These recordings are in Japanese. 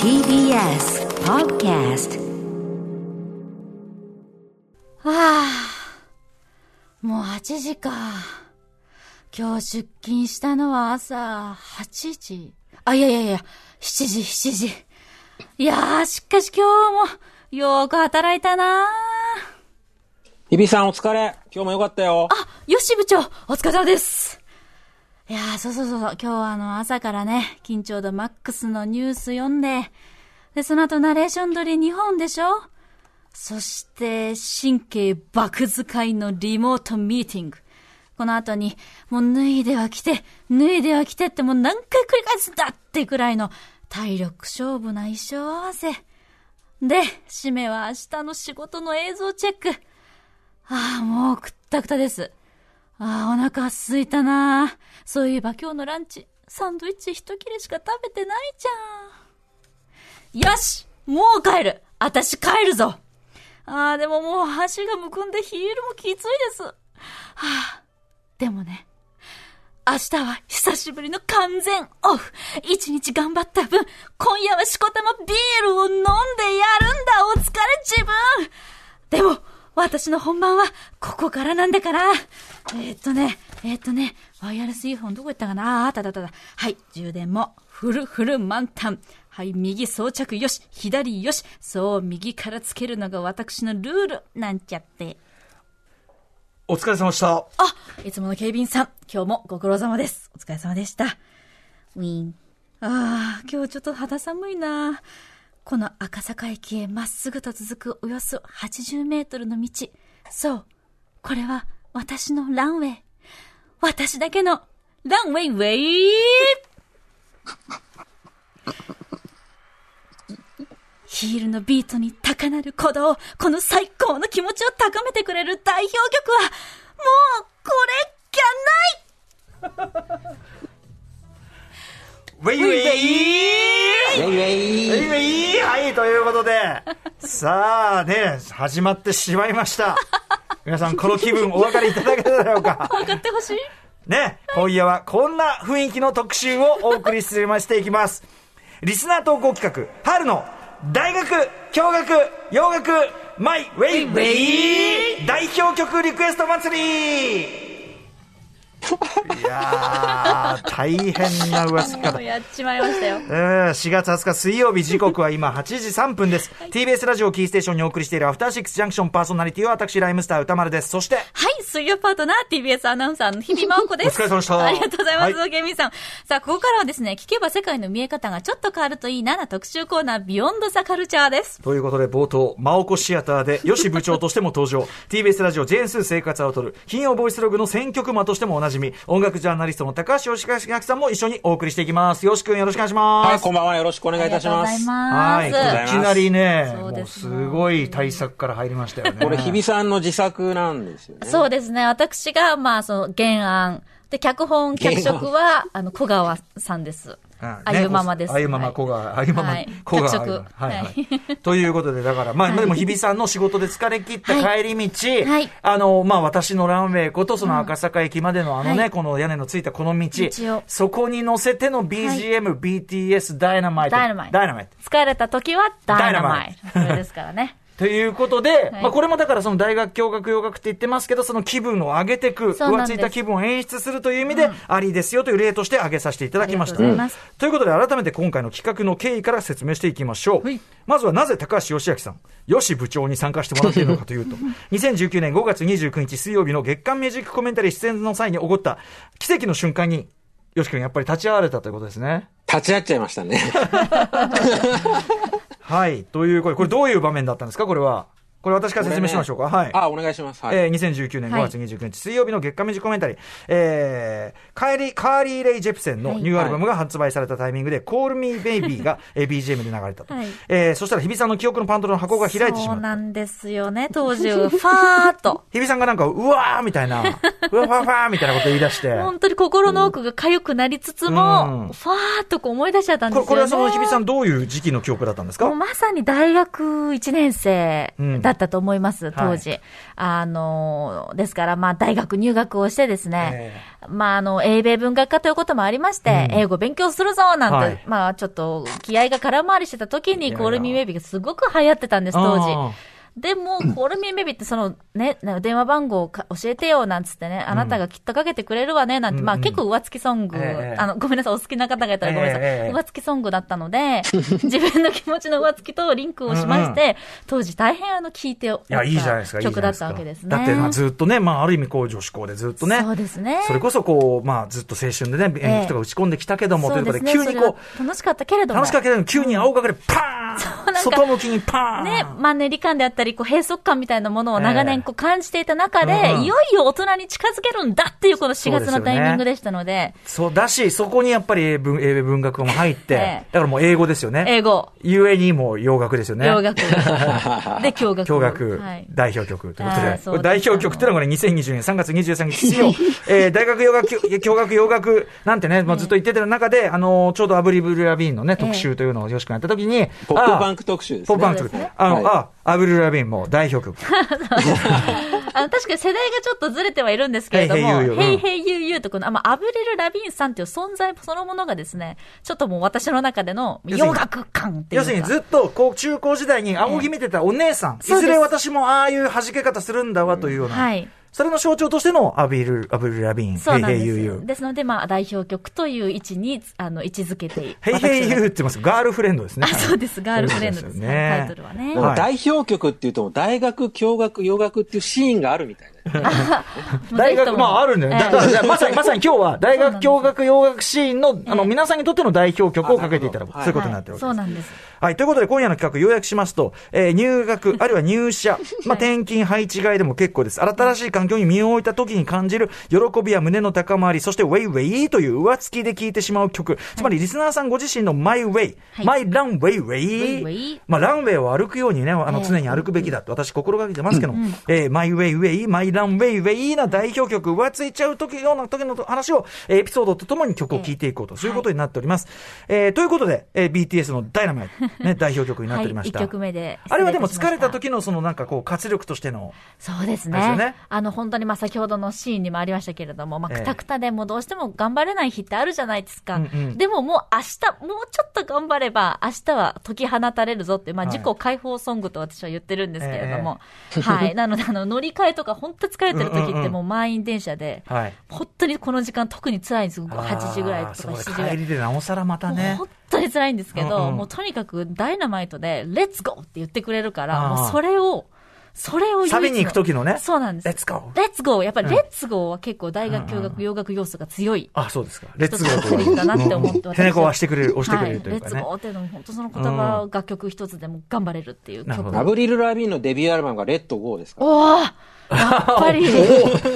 TBS Podcast はあ、もう8時か。今日出勤したのは朝8時。あ、いやいやいや、7時、7時。いやー、しかし今日も、よーく働いたな日比さんお疲れ。今日もよかったよ。あ、よし部長、お疲れ様です。いやー、そうそうそう、今日はあの、朝からね、緊張度マックスのニュース読んで、で、その後ナレーション撮り2本でしょ？そして、神経爆使いのリモートミーティング。この後に、もう脱いでは来て、脱いでは来てってもう何回繰り返すんだってくらいの体力勝負な衣装合わせ。で、締めは明日の仕事の映像チェック。ああ、もうくったくたです。ああ、お腹空いたな。そういえば今日のランチ、サンドイッチ一切れしか食べてないじゃん。よしもう帰る私帰るぞああ、でももう足がむくんでヒールもきついです。はあ、でもね、明日は久しぶりの完全オフ。一日頑張った分、今夜はしこたまビールを飲んでやるんだお疲れ自分でも、私の本番はここからなんだから。えーっとね、えーっとね、ワイヤレスイヤホンどこ行ったかな？あーあったあったあった。はい、充電もフルフル満タン。はい、右装着よし、左よし。そう、右からつけるのが私のルールなんちゃって。お疲れ様でした。あ、いつもの警備員さん、今日もご苦労様です。お疲れ様でした。ウィーン。ああ、今日ちょっと肌寒いな。この赤坂駅へまっすぐと続くおよそ80メートルの道。そう。これは私のランウェイ。私だけのランウェイウェイヒールのビートに高鳴る鼓動、この最高の気持ちを高めてくれる代表曲は、もう、これっきゃないウェイウェイ。ウェイウェイ。ウェイウェイ。はい、ということで、さあね、始まってしまいました。皆さん、この気分お分かりいただけただろうか。分かってほしい。ね、今夜はこんな雰囲気の特集をお送り進めしていきます。リスナー投稿企画、春の大学、共学、洋楽、マイ・ウェイ・ウェイ。代表曲リクエスト祭りいやー、大変な噂方もう。やっちまいましたよ。えー4月20日水曜日時刻は今8時3分です。TBS ラジオキーステーションにお送りしているアフターシックスジャンクションパーソナリティは私ライムスター歌丸です。そして、はい、水曜パートナー TBS アナウンサーの日々真央子です。お疲れ様でしたありがとうございます、はゲミさん。さあ、ここからはですね、聞けば世界の見え方がちょっと変わるといいなな特集コーナー、ビヨンドザカルチャーです。ということで冒頭、真央子シアターで、吉部長としても登場。TBS ラジオジェーンスー生活アウトル、金曜ボイスログの選曲魔としてもおなじみ、音楽ジャーナリストの高橋義明さんも一緒にお送りしていきます。よしくんよろしくお願いします。はい、こんばんは。よろしくお願いいたしまありす。はい。がとうございます。いきなりね、すごい対策から入りましたよね。これ、日比さんの自作なんですよね。そうですね。私が、まあ、その、原案。で、脚本、脚色は、あの、小川さんです。ああゆママですあゆママ、はい。小川、あゆママはい、小川。脚色はいははい。ということで、だから、まあ、でも日比さんの仕事で疲れ切った帰り道、はい。あの、まあ、私のランウェイこと、その赤坂駅までのあのね、はい。この屋根のついたこの道そこに乗せての BGM、BTS、ダイナマイト。ダイナマイトダイナマイト。疲れた時は、ダイナマイト。ダイナマイトそれですからね。ということで、はい。まあこれもだからその大学教学洋楽って言ってますけど、その気分を上げていく、浮ついた気分を演出するという意味で、ありですよという例として挙げさせていただきました。とうございます。ということで改めて今回の企画の経緯から説明していきましょう。はい。まずはなぜ高橋義明さん、吉部長に参加してもらっているのかというと、2019年5月29日水曜日の月間ミュージックコメンタリー出演の際に起こった奇跡の瞬間に、吉君やっぱり立ち会われたということですね。立ち会っちゃいましたね。はい。というここれどういう場面だったんですか？これは。これ私から説明しましょうか。はい。あ、お願いします。はい。えー2019年5月29日、水曜日の月間ミュージックコメンタリー、えー、カーリー、カーリー・レイ・ジェプセンのニューアルバムが発売されたタイミングで、Call Me Baby が、えー BGM で流れたと。はいえーそしたら日比さんの記憶のパンドラの箱が開いてしまった。そうなんですよね、当時。ファーっと。日比さんがなんか、うわーみたいな、うわファーファーみたいなこと言い出して。本当に心の奥が痒くなりつつうんも、ファーっとこう思い出しちゃったんですよね。これこれはその日比さんどういう時期の記憶だったんですか？もうまさに大学1年生だっったと思います、当時。あの、ですから、まあ、大学入学をしてですね、まあ、あの、英米文学科ということもありまして、英語勉強するぞなんて、はい。まあ、ちょっと、気合が空回りしてた時に、コールミーメイビーがすごく流行ってたんです、当時。あでも、コールミーメビってそのね、ね電話番号をか教えてよなんつってね、あなたがきっとかけてくれるわねなんて、まあ結構上付きソング、ええ。あの、ごめんなさい、お好きな方がいたらごめんなさい。ええ。上付きソングだったので、自分の気持ちの上付きとリンクをしまして、当時大変あの、聴いておっいや、いいじゃないですか、た曲だったわけですね。だって、まあずっとね、まあ、ある意味、こう、女子校でずっとね。そうですね。それこそ、こう、まあ、ずっと青春でね、演劇とか打ち込んできたけども、ということで、急にこ楽しかったけれう、ども。楽しかったけど、急に青がれ、パーン。外向きにパーン。ね、マンネリ感であったり、こう、閉塞感みたいなものを長年こう感じていた中で、うんうん。いよいよ大人に近づけるんだっていうこの4月のタイミングでしたので、そうだし、そこにやっぱり文、英米文学も入って、ええ。だからもう英語ですよね。英語、ゆえにもう洋楽ですよね。洋楽、で、教楽。教楽はい。代表曲ということで、代表曲っていうのはこれ2020年3月23日水曜、えー大学洋楽、教楽洋楽なんてね、まあ、ずっと言ってた中で、あのーちょうどアブリブル・ラビーンのね、特集というのをよしくやった時に、ポップバンクク特集ですね。ポップバンク特集。あの、はい。あ、アブリブル・ラビーンも代表曲。あの、確かに世代がちょっとずれてはいるんですけれども、 Hey Hey You You とこの、あまあ、アブリル・ラビーンさんっていう存在そのものがですね、ちょっともう私の中での洋楽感っていうか。要するにずっとこう中高時代に仰ぎ見てたお姉さん、いそうですずれ私もああいう弾け方するんだわというような、はい。それの象徴としてのアビル、アブリル・ラビーン、そうなんヘイヘイユーユですよ。ー。ですので、まあ、代表曲という位置に、あの、位置づけて、ヘイヘイユーって言ってます。ガールフレンドですね。あ、そうです。ガールフレンドです。ねタイトルはね。はい代表曲っていうと、大学、教学、洋楽っていうシーンがあるみたいな。大学、まああるんだよね。だだからまさに、まさに今日は大学教学洋楽シーンの、あの、ええ皆さんにとっての代表曲をかけていただく。あそういうことになってるわけです。そうなんです。はい。ということで、今夜の企画、要約しますと、えー入学、あるいは入社、まあ、転勤、配置外でも結構です。新しい環境に身を置いた時に感じる喜びや胸の高まり、そして、ウェイウェイという上付きで聴いてしまう曲。つまり、リスナーさんご自身のマイウェイ、はいマイランウェイウェイ。まあ、ランウェイを歩くようにね、あの、ええ常に歩くべきだと私心がけてますけど、えーマイウェイウェイ、マイランウェイウェイな代表曲、上付いちゃう時ような時の話を、えーエピソードとともに曲を聴いていこうと、そういうことになっております。えーということで、えー BTS のダイナマイト、ね、代表曲になっておりました。はい、1曲目で。あれはでも疲れた時のそのなんかこう活力としての、そうですですよね。ねあの、本当に、まあ、先ほどのシーンにもありましたけれども、まあ、ええくたくたでもうどうしても頑張れない日ってあるじゃないですか。うんうんでももう明日、もうちょっと頑張れば、明日は解き放たれるぞって、まあ、はい自己解放ソングと私は言ってるんですけれども、はい。なので、あの、乗り換えとか本当疲れてる時ってもう満員電車で、はい。本当にこの時間特に辛いんですよ。8時ぐらいとかあーそう7時ぐらい。帰りでなおさらまたねもう本。当に辛いんですけど、うんうんもうとにかくダイナマイトで、レッツゴーって言ってくれるから、もうそれを、それをサビに行く時のね。そうなんです。レッツゴー。レッツゴーやっぱりうんレッツゴーは結構大学、教うん学、洋楽要素が強い。あ、そうですか。レッツゴーとだなって思ってうん手猫はしてくれる、押してくれはい、るというかね。レッツゴーっていうのも本当その言葉、楽曲一つでも頑張れるっていう曲。なるほどアブリル・ラビーンのデビューアルバムがレッド・ゴーですから。おー やっぱり、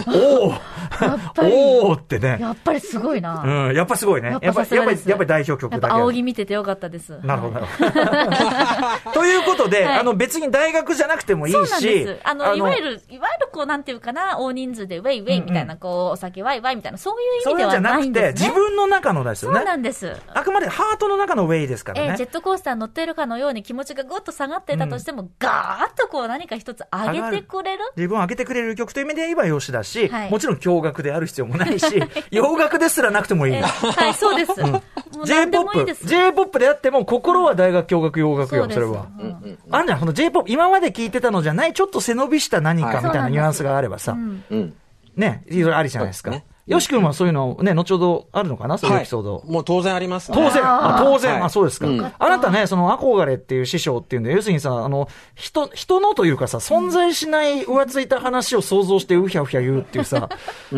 おおやっぱり、おおってね。やっぱりすごいな。うん、やっぱすごいね。やっぱ、やっぱり、やっぱり代表曲だけ仰ぎ見ててよかったです。なるほど。ということで、はいあの、別に大学じゃなくてもいいし。あの、いわゆる、いわゆるこう、なんていうかな、大人数でウェイウェイみたいな、こう、お酒ワイワイみたいな、そういう意そ味ではなくて、ないんですね。自分の中のですよそうね。なんです。あくまでハートの中のウェイですからね。えージェットコースター乗ってるかのように気持ちがぐっと下がっていたとしても、ガーッとこう何か一つ上げてくれる？自分を上げてくれる曲という意味で言えばよしだし、はいもちろん驚愕である必要もないし、洋楽ですらなくてもいいえ。ーはい、そうです。もう何でもいいで J-POP、す。J-POP であっても心は大学教学洋楽よ、それは。うんあんじゃん、この J-POP、今まで聞いてたのじゃない、ちょっと背伸びした何かみたいなニュアンスがあればさ、うん。ね、いろいろありじゃないですか。よし君はそういうの、ね、後ほどあるのかな？そういうエピソード。もう当然ありますね。当然、あ当然、はいあ、そうですか。うんあなたね、その憧れっていう師匠っていうんで、要するにさ、あの、人、人のというかさ、存在しない浮ついた話を想像してうひゃうひゃ言うっていうさ、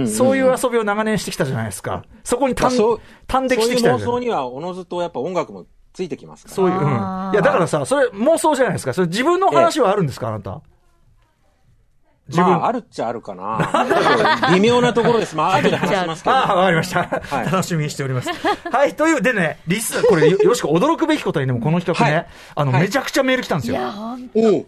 そういう遊びを長年してきたじゃないですか。そこに単まあそう、単でそういうきてきたじゃない妄想にはおのずとやっぱ音楽もついてきますから。そういう、うん。いや、だからさ、それ妄想じゃないですか。それ自分の話はあるんですか、あなた。自分。まあ、あるっちゃあるかな。微妙なところです。まあ、後で話しますけど。ああ、わかりました。い楽しみにしております。はい、という、でね、リス、これ、よよろしく驚くべきことにでもこの企画ね、はいあの、はいめちゃくちゃメール来たんですよ。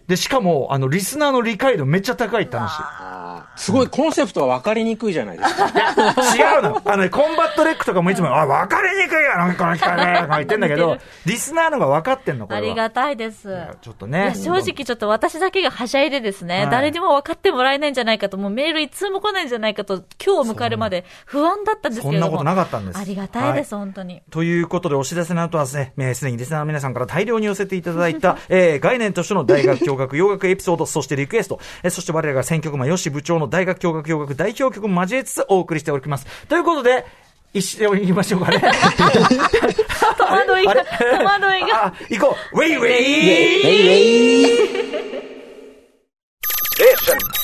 で、しかも、あの、リスナーの理解度めっちゃ高いって話。あすごいコンセプトは分かりにくいじゃないですか。違うの。あのね、コンバットレックとかもいつも、あ、分かりにくいやろ、この機械ね、とか言ってんだけど、リスナーのが分かってんの、これは。ありがたいです。ちょっとね。正直ちょっと私だけがはしゃいでですね、はい誰にも分かってもらえないんじゃないかと、もうメール一通も来ないんじゃないかと、今日を迎えるまで不安だったんですけれども。そんなことなかったんですありがたいです、本当に。ということで、お知らせの後はですね、えーすでにリスナーの皆さんから大量に寄せていただいた、えー概念としての大学教学、洋楽エピソード、そしてリクエスト、えーそして我らが選曲マヨシ部長の大学教学、洋楽代表曲も交えつつお送りしております。ということで、一緒に行きましょうかね。戸惑いが戸惑いがあ、行こうウェイウェイ After Six Junction.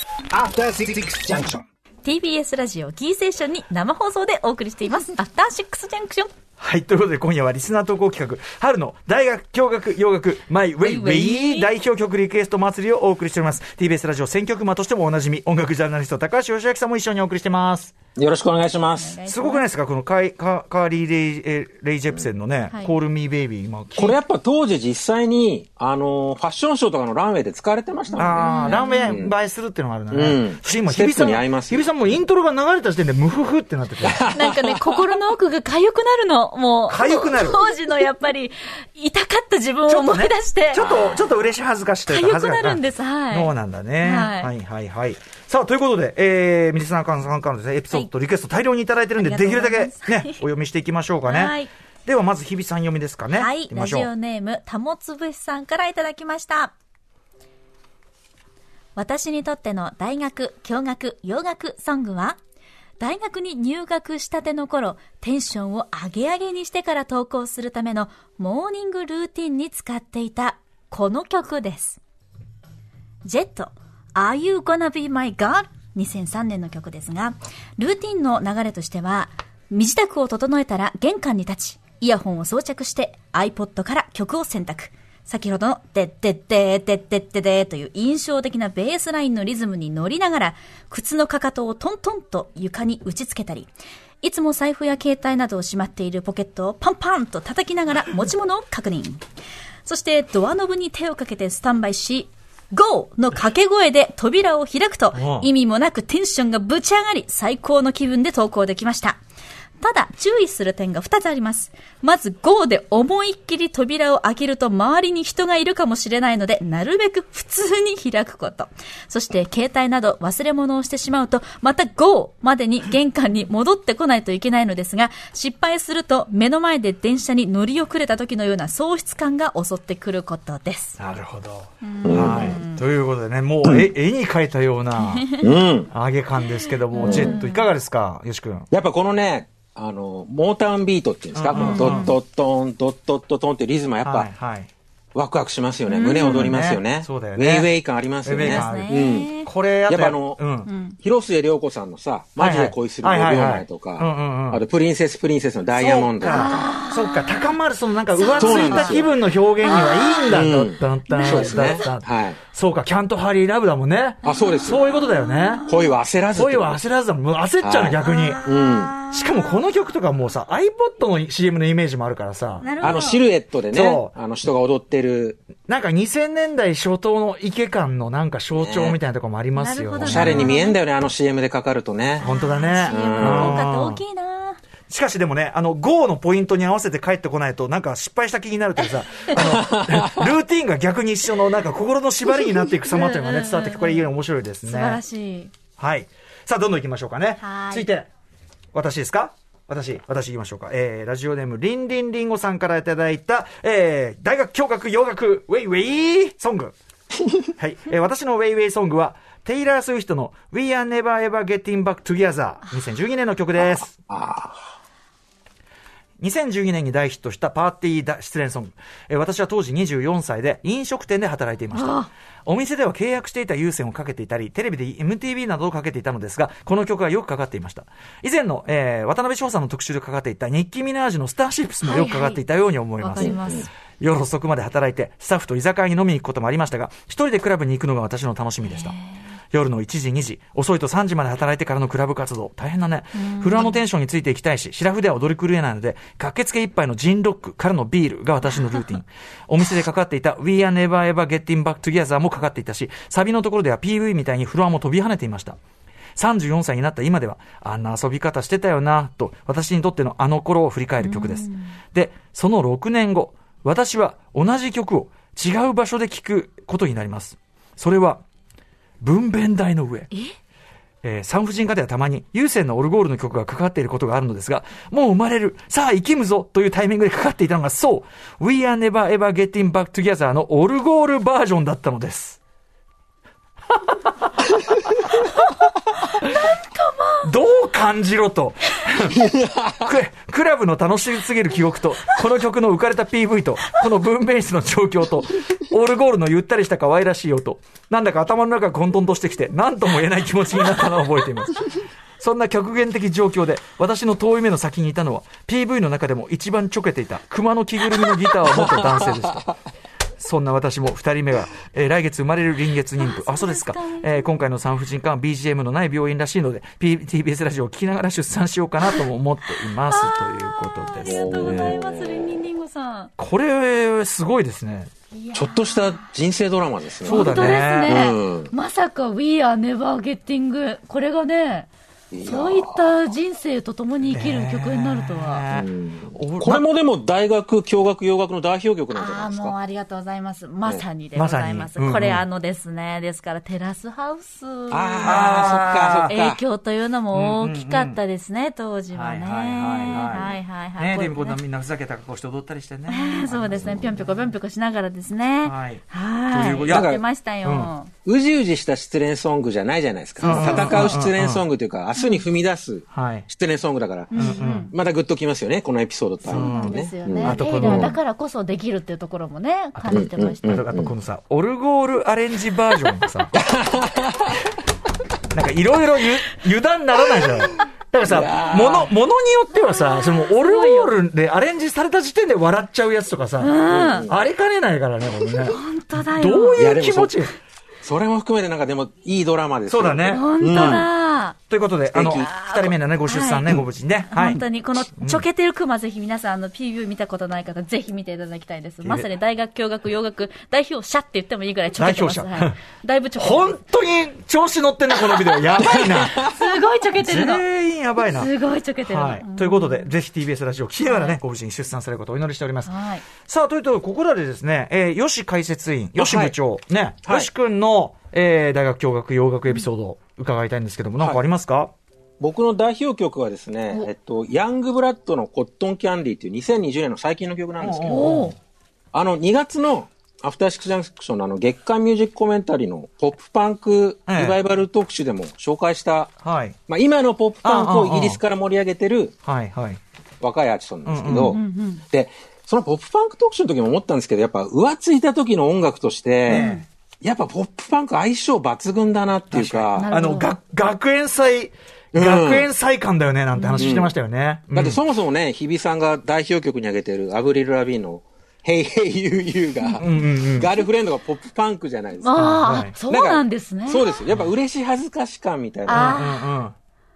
TBS ラジオキーセーションに生放送でお送りしています。アフターシックスジャンクション。はい。ということで、今夜はリスナー投稿企画、春の大学、教学、洋楽、マイ・ウェイ・ウェイ代表曲リクエスト祭りをお送りしております。TBS ラジオ選曲マとしてもおなじみ、音楽ジャーナリスト、高橋義明さんも一緒にお送りしてます。よろしくお願いします。すごくないですか？このカイカカーリーレイ・えレイ・ジェプセンのね、はいコール・ミー・ベイビー。今これやっぱ当時実際に、あの、ファッションショーとかのランウェイで使われてましたもんね。ああ、ランウェイ映えするっていうのがあるんだね。うんそして今、日比さん、に合いますよ日比さんもイントロが流れた時点でムフフってなってて。なんかね、心の奥が痒くなるの。もう。痒くなる当時のやっぱり、痛かった自分を思い出して。ちょっと、ちょっと嬉しい恥ずかしいというか、痒くなるんですはいそうなんだね。はいはい、はい、はい。さあ、ということで、えー、ミリスナーさんからのですね、エピソードとリクエスト大量にいただいてるんで、できるだけね、お読みしていきましょうかね。はいでは、まず日比さん読みですかね。はいラジオネーム、たもつぶしさんからいただきました。私にとっての大学、教学、洋楽ソングは、大学に入学したての頃、テンションを上げ上げにしてから投稿するためのモーニングルーティンに使っていた、この曲です。ジェット、Are You Gonna Be My God? 2003年の曲ですが、ルーティンの流れとしては、身支度を整えたら玄関に立ち、イヤホンを装着して iPod から曲を選択。先ほどの、でってってってってってでという印象的なベースラインのリズムに乗りながら、靴のかかとをトントンと床に打ち付けたり、いつも財布や携帯などをしまっているポケットをパンパンと叩きながら持ち物を確認。そしてドアノブに手をかけてスタンバイし、GO! の掛け声で扉を開くと意味もなくテンションがぶち上がり、最高の気分で投稿できました。ただ、注意する点が2つあります。まず、GO で思いっきり扉を開けると周りに人がいるかもしれないので、なるべく普通に開くこと。そして、携帯など忘れ物をしてしまうと、また GO までに玄関に戻ってこないといけないのですが、失敗すると目の前で電車に乗り遅れた時のような喪失感が襲ってくることです。なるほど。はい。ということでね、もう絵絵に描いたようなうん。上げ感ですけども、ジェットいかがですか、よし君。やっぱこのね、あの、モータウンビートっていうんですか、このドッドットン、ドッドットトンってリズムはやっぱはい、はい。ワクワクしますよね。胸躍りますよね。ねウェイウェイ感ありますよねウェイウェイ感ある。うん。これ、やっぱあのうん。広末涼子さんのさ、マジで恋する5秒前とか、あとプリンセスプリンセスのダイヤモンドとか。そうか、高まる、そのなんか浮ついた気分の表現にはいいんだ。うんだんだんそうですねはいそうか、キャントハリーラブだもんね。あそうですそういうことだよね。恋は焦らず恋は焦らずだもん。焦っちゃうの、はい逆に。うん。しかもこの曲とかもうさ、iPod の CM のイメージもあるからさ、なるほど。あのシルエットでねそ、うあの人が踊ってる、なんか2000年代初頭の池感のなんか象徴みたいなところもありますよおしゃれに見えんだよね、あの CM でかかるとね。本当だね。CM の効果って大きいなしかしでもね、あの、GO のポイントに合わせて帰ってこないと、なんか失敗した気になるというさ、あの、ルーティンが逆に一緒の、なんか心の縛りになっていく様というのがね、伝わってきて、これいい面白いですね。素晴らしい。はい。さあ、どんどん行きましょうかね。はい続いて、私ですか？私、私行きましょうか。えー、ラジオネーム、リンリンリンゴさんからいただいた、えー、大学教学洋楽、ウェイウェイソング。はい。えー、私のウェイウェイソングは、テイラー・スウィフトの We Are Never Ever Getting Back Together。2012年の曲です。2012年に大ヒットしたパーティーだ失恋ソング。えー私は当時24歳で飲食店で働いていました。お店では契約していた有線をかけていたり、テレビで MTV などをかけていたのですが、この曲はよくかかっていました。以前の、えー渡辺翔さんの特集でかかっていたニッキー・ミナージュのスターシップスもよくかかっていたように思いわます。かります。夜遅くまで働いて、スタッフと居酒屋に飲みに行くこともありましたが、一人でクラブに行くのが私の楽しみでした。夜の1時、2時、遅いと3時まで働いてからのクラブ活動、大変だね。フロアのテンションについていきたいし、シラフでは踊り狂えないので、駆けつけ一杯のジンロックからのビールが私のルーティン。お店でかかっていた We are never ever getting back together もかかっていたし、サビのところでは PV みたいにフロアも飛び跳ねていました。34歳になった今では、あんな遊び方してたよな、と、私にとってのあの頃を振り返る曲です。で、その6年後、私は同じ曲を違う場所で聴くことになります。それは、分娩台の上。え？ー産婦人科ではたまに有線のオルゴールの曲がかかっていることがあるのですが、もう生まれる、さあ生きむぞというタイミングでかかっていたのが、そう、We are never ever getting back together のオルゴールバージョンだったのです。どう感じろと。ククラブの楽しすぎる記憶と、この曲の浮かれた PV と、この分娩室の状況と、オルゴールのゆったりした可愛らしい音、なんだか頭の中が混沌としてきて、何とも言えない気持ちになったのを覚えています。そんな極限的状況で、私の遠い目の先にいたのは、PV の中でも一番ちょけていた熊の着ぐるみのギターを持った男性でした。そんな私も二人目が、えー来月生まれる臨月妊婦。あ、そうですか。えー今回の産婦人科は BGM のない病院らしいので、P、TBS ラジオを聞きながら出産しようかなとも思っています。ということありですがとうございね。ます。リンリンリンゴさん。これ、すごいですね。ちょっとした人生ドラマですね。そうだ本当ですね。うんまさか We are never getting これがね、そういった人生と共に生きる曲になるとは。おこれもでも大学、教学、洋楽の代表曲なんじゃああ、ないですか？もうありがとうございます。まさにでございます。まうんうんこれあのですね、ですからテラスハウス。ああ、そっか、そっ影か。響というのも大きかったですね、当時はね。はいはいはいはいはいはいはいね、でもこんなみんなふざけた格好して踊ったりしてね。そうですね、ぴょんぴょこぴょんぴょこしながらですね。はいはい。やってましたよ。うじうじした失恋ソングじゃないじゃないですか。戦う失恋ソングというか、明日に踏み出すはい。失恋ソングだから、またグッときますよね、このエピソードって。そうなんですよね。あとこのヘイではだからこそできるっていうところもね、感じてました。あとあとこのさ、オルゴールアレンジバージョンがさ、なんかいろいろ油断ならないじゃない。だからさ、もの、ものによってはさ、そのオルゴールでアレンジされた時点で笑っちゃうやつとかさ、ありかねないからね、これね。本当だよ。どういう気持ち？それも含めてなんかでもいいドラマですよそうだね。本当だ。ということで、あの、素二人目のね、ご出産ね、ご無事にね。はい。本当に、この、ちょけてるクマ、ぜひ皆さん、あの、PV 見たことない方、ぜひ見ていただきたいです。まさに大学、教学、洋楽、代表者って言ってもいいぐらいちょけてます。代表者はいだいぶちょけて本当に調子乗ってんな、このビデオ。やばいな。る。すごいちょけてるの。全員やばいな。すごいちょけてるの。はい。ということで、ぜひ TBS ラジオを聞きながらね、ご無事に出産されることをお祈りしております。はい。さあ、というと、ここらでですね、えー、吉解説員、吉部長、ね、はい吉くんの、えー、大学教学洋楽エピソードを伺いたいんですけども、なんかありますか、僕の代表曲はですね、えっと、ヤングブラッドのコットンキャンディーっていう2020年の最近の曲なんですけど、あの、2月のアフターシックスジャンクションのあの月間ミュージックコメンタリーのポップパンクリバイバル特集でも紹介した、はい。まあ今のポップパンクをイギリスから盛り上げてるはい、はい。若いアーティストなんですけど、で、そのポップパンク特集の時も思ったんですけど、やっぱ浮ついた時の音楽として、やっぱポップパンク相性抜群だなっていうか、なるほどあの、が学園祭、うん学園祭感だよね、なんて話してましたよね。だってそもそもね、日比さんが代表曲に挙げてるアブリル・ラビーンの Hey Hey You You が、ガールフレンドがポップパンクじゃないですか。はいああ、そうなんですね。そうですよ。やっぱ嬉しい恥ずかし感みたいな、あうんうん。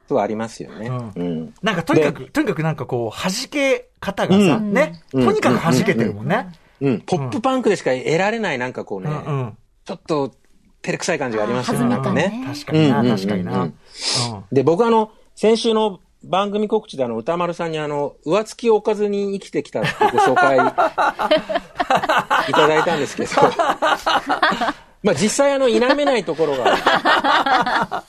そうありますよね。ううん。なんかとにかく、とにかくなんかこう、弾け方がさ、ね、とにかく弾けてるもんね。うん。ポップパンクでしか得られないなんかこうね、うんうん。ちょっと照れくさい感じがありますよね。なんか弾めね。感確かにな、うん確かにな。で、僕あの、先週の番組告知であの、歌丸さんにあの、上付きを置かずに生きてきたってご紹介 いただいたんですけど、まあ実際あの、否めないところが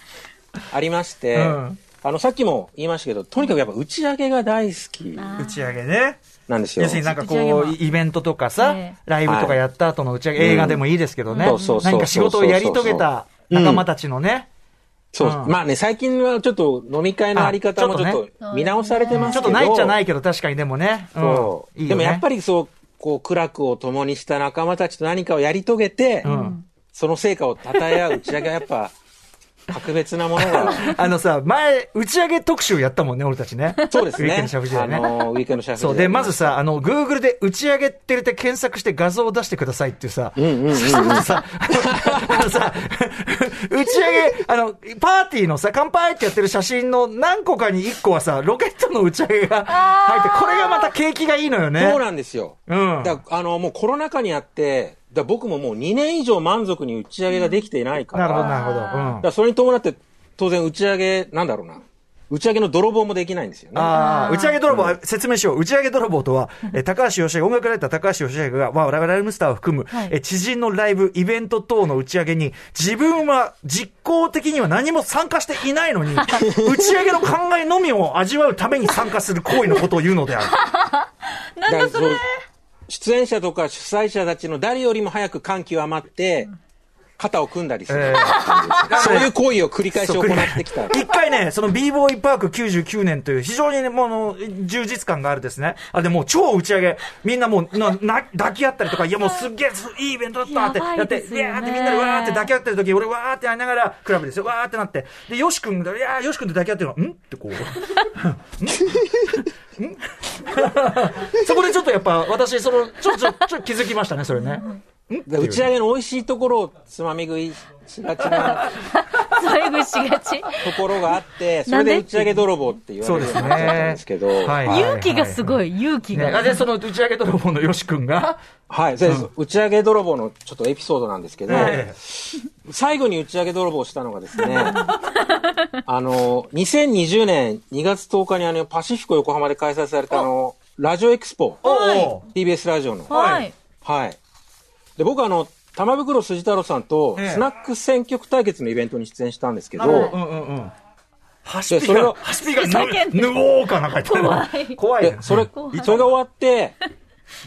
ありまして、うんあの、さっきも言いましたけど、とにかくやっぱ打ち上げが大好き打ち上げね。なんですよ。要するになんかこう、イベントとかさええ、ライブとかやった後の打ち上げ、映画でもいいですけどね。そうそう。そう何か仕事をやり遂げた仲間たちのね、そう、うん。まあね、最近はちょっと飲み会のあり方もちょっと見直されてますけど。ちょっとないっちゃないけど、確かにでもね。う。ん。そう。いいよね。でもやっぱりそう、こう、苦楽を共にした仲間たちと何かをやり遂げて、ん。その成果を称え合う打ち上げはやっぱ、格別なものが、あのさ、前、打ち上げ特集やったもんね、俺たちね。そうですね。ウィークエンドシャフジでね。あの、ウィークエンドシャフジそう。で、まずさ、あの、グーグルで打ち上げって入れて検索して画像を出してくださいっていうさ、うんうんうんうん。さ、あのさ、打ち上げ、あの、パーティーのさ、乾杯ってやってる写真の何個かに1個はさ、ロケットの打ち上げが入って、これがまた景気がいいのよね。そうなんですよ。うんだからあの、もうコロナ禍にあって、だ僕ももう2年以上満足に打ち上げができていないから、なるほど、なるほど。だからそれに伴って、当然打ち上げ、なんだろうな。打ち上げの泥棒もできないんですよね。ああ、打ち上げ泥棒、説明しよう。打ち上げ泥棒とは、え高橋義明、音楽ライター高橋義明が、まあ、我々ライムスターを含む、はいえ知人のライブ、イベント等の打ち上げに、自分は実行的には何も参加していないのに、打ち上げの考えのみを味わうために参加する行為のことを言うのである。なんだそれ出演者とか主催者たちの誰よりも早く感極まって、肩を組んだりする。え そういう行為を繰り返し行ってきた。一回ね、その b ボーイパーク99年という非常にね、もう充実感があるですね。あれでもう超打ち上げ、みんなもうな、な、抱き合ったりとか、いやもうすっげえすいいイベントだったってやって、いですよねーってみんなでわーって抱き合ってる時、俺わーってやりながら、クラブですよ、わーってなって。で、ヨシ君が、いやー、ヨシ君と抱き合ってるの、ん？ってこう。そこでちょっとやっぱ、私、その、ちょ、ちょ、ちょ気づきましたね、それね。打ち上げの美味しいところをつまみ食いしがちな そういうぐしがち？ところがあって、それで打ち上げ泥棒って言われるようになっちゃったんですけど、はい。はい。勇気がすごい、勇気ね、が。あで、その打ち上げ泥棒のヨシ君が、はい、で打ち上げ泥棒のちょっとエピソードなんですけど、え最後に打ち上げ泥棒をしたのがですね、あの、2020年2月10日にあの、パシフィコ横浜で開催されたあの、ラジオエクスポ、TBS ラジオの。はい。はい。で、僕あの、玉袋筋太郎さんと、ええ。スナック選曲対決のイベントに出演したんですけど。ハシピがハシピがぬ、ぬおーかなんか言ってる。怖い。怖いね。で、それ、それが終わって、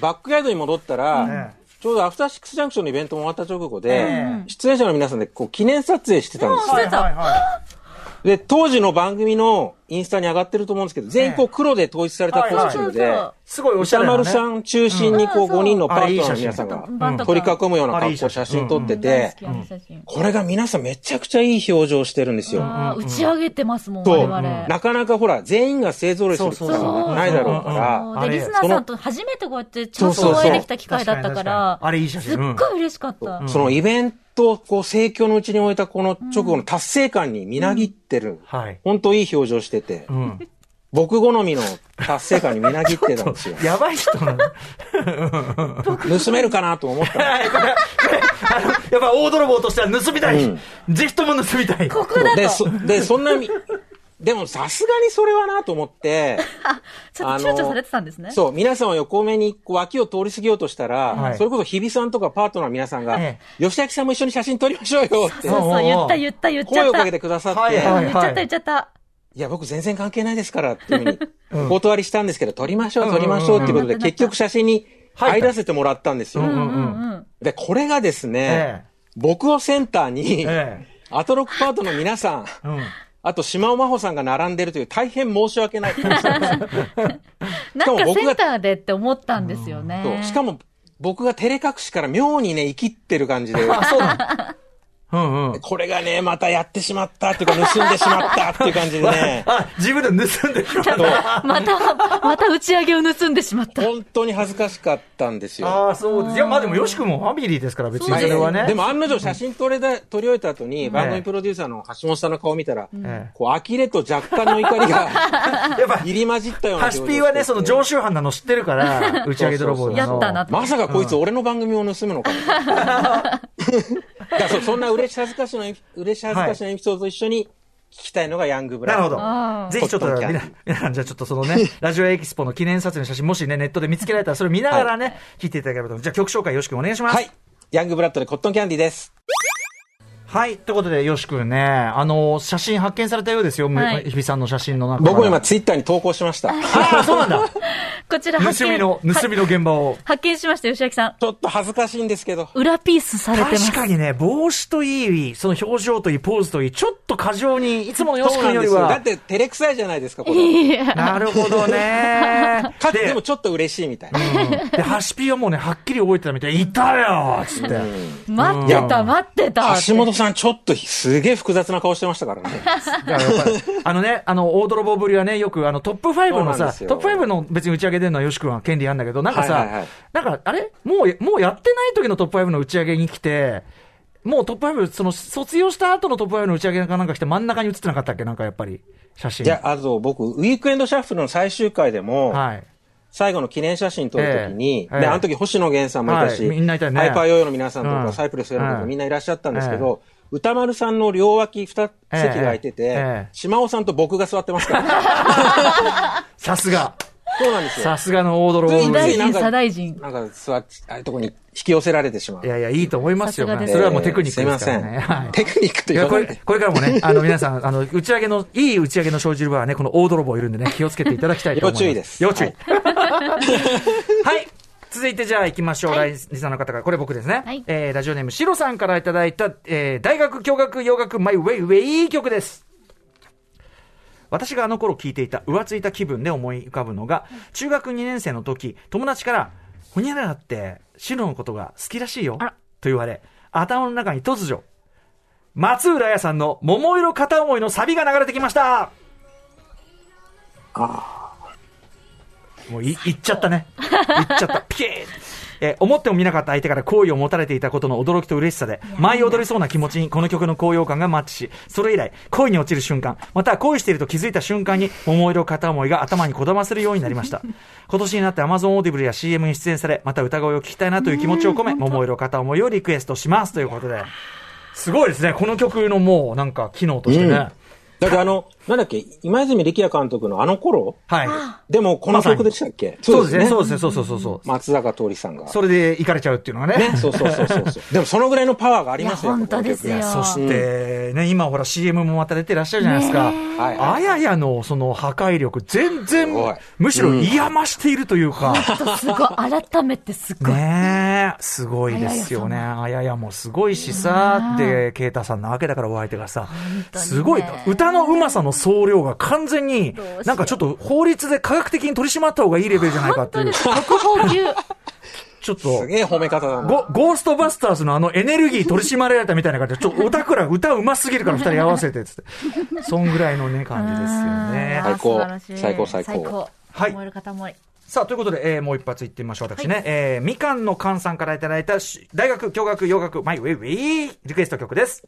バックヤードに戻ったら、えちょうどアフターシックスジャンクションのイベントも終わった直後で、え出演者の皆さんでこう記念撮影してたんですよ。はいはいはで、当時の番組のインスタに上がってると思うんですけど、全員こう黒で統一されたコスチュームで。すごいおしゃれな、ね。歌丸さん中心にこううん5人のパートナーの皆さんが取り囲むような格好写真。撮って大て。これが皆さんめちゃくちゃいい表情してるんですよ。打ち上げてますもん、我々。なかなかほら、全員が勢ぞろいすることそうそうそう。がないだろうから、そうで、リスナーさんと初めてこうやってちゃんとお会いできた機会だったからあれいい写真すっごい嬉しかった。そのイベントをこう盛況のうちに終えたこの直後の達成感にみなぎってる、はい。本当いい表情してて、うん。僕好みの達成感にみなぎってたんですよ。やばい人なの。盗めるかなと思った やっぱ大泥棒としては盗みたい。うんぜひとも盗みたい。ここだで、と。そ、で、そんなみ、でもさすがにそれはなと思って、ちょっと躊躇されてたんですね。そう、皆さんを横目にこう脇を通り過ぎようとしたら、はいそれこそ日比さんとかパートナーの皆さんが、え吉明さんも一緒に写真撮りましょうよってそうそう、言った言った言っちゃった。声をかけてくださって、はいいはい言っちゃった言っちゃった。や、僕全然関係ないですからっていうふうにお 断りしたんですけど、撮りましょう、撮りましょうっていうことで、うん結局写真に入らせてもらったんですよ。で、これがですね、え僕をセンターに、え。え。アトロックパートの皆さん、え。うん。あと島尾真帆さんが並んでるという大変申し訳ない。感じなんですよなんか僕がセンターでって思ったんですよね。しかも、僕が照れ隠しから妙にね、生きってる感じで、あ、そうなの うんうん。これがね、またやってしまったっていうか、盗んでしまったっていう感じでね、あ、自分で盗んでしまった。また、また打ち上げを盗んでしまった。本当に恥ずかしかったんですよ。ああ、そうです。いや、まあでも、よし君もファミリーですから、別にそれはね。でも案の定写真撮れた、撮り終えた後に、番組プロデューサーの橋本さんの顔を見たら、えこう、呆れと若干の怒りがえ やっぱ、入り混じったようなハシピーはね、その常習犯なの知ってるから、打ち上げ泥棒。やったなと。まさかこいつ俺の番組を盗むのか。そそんな嬉し恥ずかしの嬉し恥ずかしのエピソードと一緒に聞きたいのがヤングブラウン。なるほどぜひちょっと、皆皆さん、じゃあちょっとそのね、ラジオエキスポの記念撮影の写真、もしね、ネットで見つけられたら、それ見ながらね、聞いていただければと思う。じゃあ曲紹介、よし君お願いします。はい。ヤングブラッドでコットンキャンディです。はい。ということで、よし君ね、あの、写真発見されたようですよ。はい日比さんの写真の中僕も今ツイッターに投稿しました。ああ、そうなんだ。こちら発見盗みの、盗みの現場を。発見しました、吉明さん。ちょっと恥ずかしいんですけど。裏ピースされてます。確かにね、帽子といい、その表情といい、ポーズといい、ちょっと過剰に、いつものよし君よりはっ。て照れくさいじゃないですか、これ。なるほどね。かつでもちょっと嬉しいみたいな。うんで、ハシピーはもうね、はっきり覚えてたみたい。いたよつって。待ってた、待ってた。橋本さんちょっとすげえ複雑な顔してましたからね。だからやっぱり、あのね、あの、大泥棒ぶりはね、よく、あの、トップ5のさトップ5の別に打ち上げ出るのはよし君は権利あるんだけど、なんかさ、はいはいはい。なんか、あれ？もう、もうやってない時のトップ5の打ち上げに来て、もうトップ5、その、卒業した後のトップ5の打ち上げかなんか来て真ん中に写ってなかったっけ？なんかやっぱり、写真。いや、あと僕、ウィークエンドシャッフルの最終回でも、はい。最後の記念写真撮るときに、ええええ。で、あの時星野源さんもいたし、はいみんないたよね。ハイパーヨーヨーの皆さんとか、うん。サイプレスやるとかうんみんないらっしゃったんですけど、歌丸さんの両脇二席空いてて、ええ島尾さんと僕が座ってますから。さすが。そうなんですよ。さすがの大泥棒大臣、ついなんか左大臣。なんか座っ、ああいうとこに引き寄せられてしまう。いやいや、いいと思いますよ。さすがですそれはもうテクニックですからえーすいね。ません。はいテクニックといや、これこれからもね、あの、皆さん、あの、打ち上げの、いい打ち上げの生じる場はね、この大泥棒いるんでね、気をつけていただきたいと思います。要注意です要注意。はい。続いてじゃあ行きましょう。はいライリサの方から、これ僕ですね。はいえー、ラジオネーム、シロさんからいただいた、えー、大学教学洋楽マイウェイウェイ曲です。私があの頃聞いていた浮ついた気分で思い浮かぶのが、中学2年生の時、友達から、ほにゃららって、シロのことが好きらしいよ。と言われ、頭の中に突如、松浦亜弥さんの桃色片思いのサビが流れてきましたもうい、言っちゃったね。言っちゃった。ピキーンえー思ってもみなかった相手から好意を持たれていたことの驚きと嬉しさで、舞い踊りそうな気持ちにこの曲の高揚感がマッチし、それ以来、恋に落ちる瞬間、または恋していると気づいた瞬間に、桃色片思いが頭にこだませるようになりました。今年になって Amazon オーディブルや CM に出演され、また歌声を聞きたいなという気持ちを込め、桃色片思いをリクエストします。ということで。すごいですね。この曲のもう、なんか、機能としてね。うんだってあの、なんだっけ、今泉力也監督のあの頃？はい。でもこの曲でしたっけ？そうですね。そうですね。そうそうそうそう。松坂桃李さんが。それで行かれちゃうっていうのがね。ね、そうそうそうそう そう。でもそのぐらいのパワーがありますよ。本当ですよそして、ね、今ほら CM もまた出てらっしゃるじゃないですか。あややのその破壊力、全然むしろ癒ましているというか。すごい、改めてすごい。ねえ、すごいですよね。あややもすごいしさ、で、ケイタさんなわけだからお相手がさ、すごい、歌のうまさの総量が完全になんかちょっと法律で科学的に取り締まった方がいいレベルじゃないか？っていう。ちょっとす、げえ褒め方だな。ゴゴーストバスターズのあのエネルギー取り締まられたみたいな感じで、ちょっと、おたくら歌うますぎるから二人合わせて、つって。そんぐらいのね、感じですよね。最高最高最高最高。はい燃える方もい。さあ、ということで、えーもう一発いってみましょう。私ね、えーみかんのかんさんからいただいたし大学教学洋楽マイウェイウェイリクエスト曲です。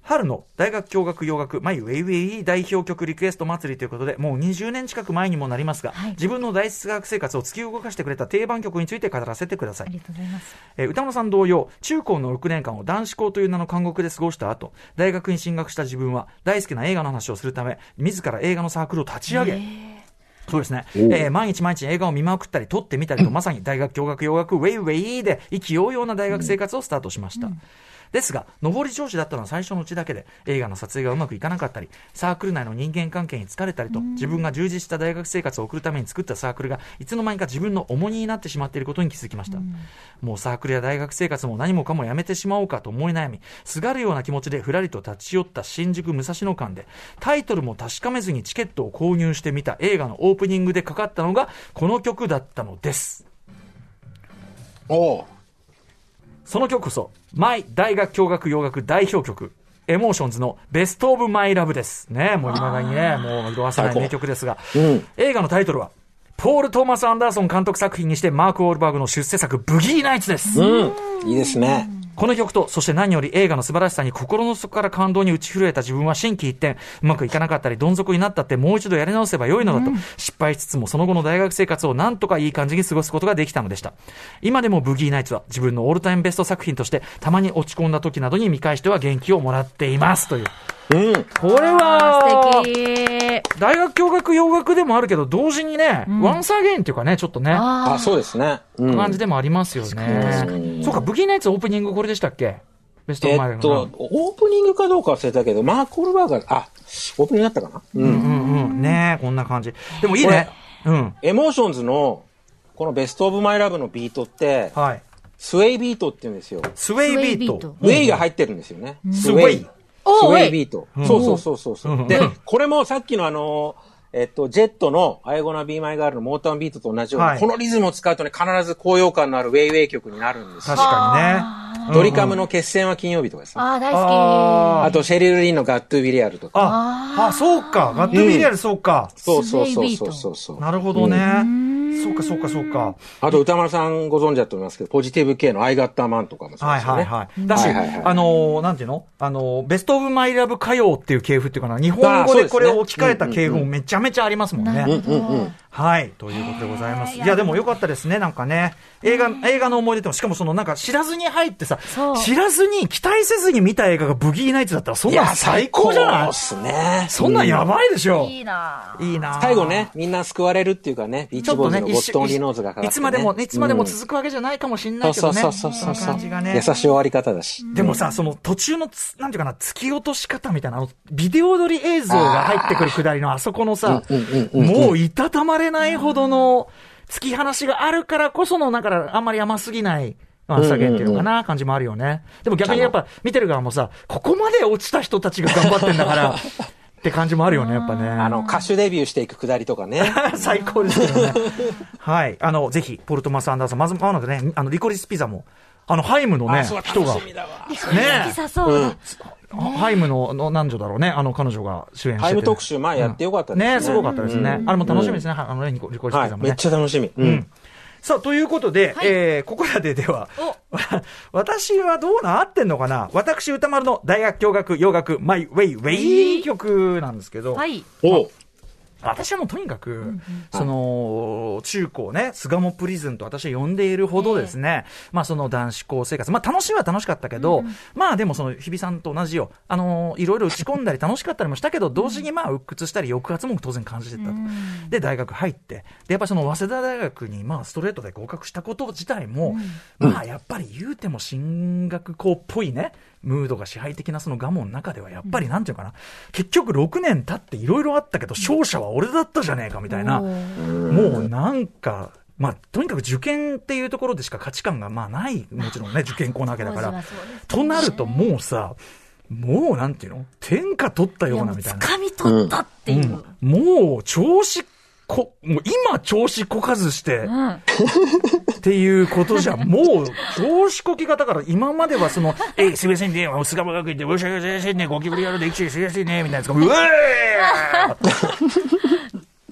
春の大学教学洋楽マイウェイウェイ代表曲リクエスト祭りということで、もう20年近く前にもなりますが、はい自分の大学生活を突き動かしてくれた定番曲について語らせてくださいあり。がとうございます。えー歌丸さん同様、中高の6年間を男子校という名の監獄で過ごした後、大学に進学した自分は、大好きな映画の話をするため、自ら映画のサークルを立ち上げ、そうですね、えー毎日毎日映画を見まくったり、撮ってみたりと、まさに大学、教学、洋学、ウェイウェイで、意気揚々な大学生活をスタートしました。ですが、上り調子だったのは最初のうちだけで、映画の撮影がうまくいかなかったり、サークル内の人間関係に疲れたりと、自分が充実した大学生活を送るために作ったサークルが、いつの間にか自分の重荷になってしまっていることに気づきました。もうサークルや大学生活も何もかもやめてしまおうかと思い悩み、すがるような気持ちでふらりと立ち寄った新宿武蔵野間で、タイトルも確かめずにチケットを購入してみた映画のオープニングでかかったのが、この曲だったのです。おうその曲こそ、マイ大学教学洋楽代表曲、エモーションズの Best of My Love です。ね、もう未だにね、もう色褪せない名曲ですが、うん映画のタイトルは、ポール・トーマス・アンダーソン監督作品にしてマーク・ウォールバーグの出世作、ブギー・ナイツです。うん。いいですね。この曲と、そして何より映画の素晴らしさに心の底から感動に打ち震えた自分は心機一転、うまくいかなかったり、どん底になったってもう一度やり直せば良いのだと、失敗しつつもその後の大学生活をなんとかいい感じに過ごすことができたのでした。今でもブギーナイツは自分のオールタイムベスト作品として、たまに落ち込んだ時などに見返しては元気をもらっています。という。うん。これは、素敵。大学教学洋楽でもあるけど、同時にね、ワンサーゲインっていうかね、ちょっとね、あ、そうですね。うん。感じでもありますよね。そうか、ブギーナイツオープニングこれでしたっけ？ベストオえブマイラブっと、オープニングかどうか忘れたけど、マーク・オルバーガー、あ、オープニングだったかな？うん。うんうん。ねえ、こんな感じ。でもいいね。うん。エモーションズの、この Best of My Love のビートって、はい。スウェイビートって言うんですよ。スウェイビートト。ウェイが入ってるんですよね。スウェイ。スウェイビート。そうそうそうそうそう。で、これもさっきのあの、えっと、ジェットの、 Are You Gonna Be My Girl のモータービートと同じように、はいこのリズムを使うとね、必ず高揚感のあるウェイウェイ曲になるんですよ確。かにね。ドリカムの決戦は金曜日とかですね。ああ、大好ああと、シェリル・リンの Got to Be Real とか。あ、あ、そうか。ガットビリアル、そうか。そうそうそうそうそう。なるほどね。そうか、そうか、そうか。あと、歌丸さんご存知だと思いますけど、ポジティブ系のアイガッターマンとかもそうはいですよね。はいはい。だし、はいはいはいあのー、なんていうの？あのー、ベストオブマイラブ歌謡っていう系譜っていうかな、日本語でこれを置き換えた系譜もめちゃめちゃありますもんね。なるほど。はい。ということでございます。いや、でもよかったですね、なんかね。映画、映画の思い出でも、しかもそのなんか知らずに入ってさそう、知らずに期待せずに見た映画がブギーナイツだったら、そんなん最高じゃない？っすね。そんなんやばいでしょ。いいないいな最後ね、みんな救われるっていうかね、ビーチボーイットンリノーズがかかっ。いつまでも、いつまでも続くわけじゃないかもしれないけどね。そうそうそうそう。優しい終わり方だし。でもさ、その途中のつ、なんていうかな、突き落とし方みたいな、ビデオ撮り映像が入ってくるくだりのあそこのさ、もういたたまれないほどの突き放しがあるからこその、だからあんまり甘すぎない、まあ、下げっていうのかな、感じもあるよね。でも逆にやっぱ見てる側もさ、ここまで落ちた人たちが頑張ってんだから、って感じもあるよね、やっぱね。あの、歌手デビューしていくくだりとかね。最高ですけどね。はい。あの、ぜひ、ポルトマス・アンダーソン、まず、まもなくね、あの、リコリスピザも、あの、ハイムのね、あそうだ人が、楽しみだわピザそうだ。ハイムの、の、なん女だろうね、あの、彼女が主演してて。ハイム特集前やってよかったですねね、すごかったですね。あれも楽しみですね、あのね、リコリコリスはいピザ。もね。めっちゃ楽しみ。ううんん。さあ、ということで、えー、ここらででは、私はどうな合ってんのかな？私、歌丸の大学教学洋楽マイウェイウェイ曲なんですけど、はい。お私はもうとにかく、その、中高ね、巣鴨プリズンと私は呼んでいるほどですね、まあその男子校生活、まあ楽しいは楽しかったけど、まあでもその日比さんと同じよ、あのいろいろ打ち込んだり楽しかったりもしたけど、同時にまあ鬱屈したり抑圧も当然感じてたと。で、大学入って、で、やっぱりその早稲田大学にまあストレートで合格したこと自体も、まあやっぱり言うても進学校っぽいね、ムードが支配的なそのガモの中ではやっぱりなんていうかな、結局6年経っていろいろあったけど、勝者は俺だったじゃねえかみたいな、もうなんか、まあ、とにかく受験っていうところでしか価値観がまあない、もちろんね、受験校なわけだから。となるともうさ、もうなんていうの？天下取ったようなみたいな。掴み取ったっていう。もう調子こ、もう今調子こかずして、うん。っていうことじゃ、もう、調子こき方から、今まではその、えい、すみませんね、菅山学院で、申し訳ございませんね、ゴキブリやるで、生きてすみませんね、みたいなやつが、うえ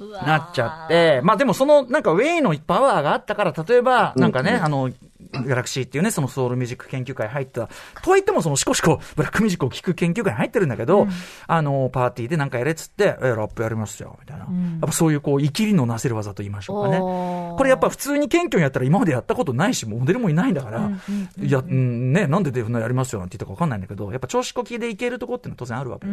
ー なっちゃって、まあでもその、なんかウェイのパワーがあったから、例えば、なんかね、あの、ギャラクシーっていうね、そのソウルミュージック研究会入った、とはいってもそのシコシコブラックミュージックを聴く研究会に入ってるんだけど、あの、パーティーでなんかやれっつって、え、ラップやりますよ、みたいな。やっぱそういうこう、生きりのなせる技と言いましょうかね。これやっぱ普通に謙虚にやったら今までやったことないし、モデルもいないんだから、いや、うん、ね、なんでデフナやりますよなんて言ったかわかんないんだけど、やっぱ調子こきでいけるとこっていうのは当然あるわけ。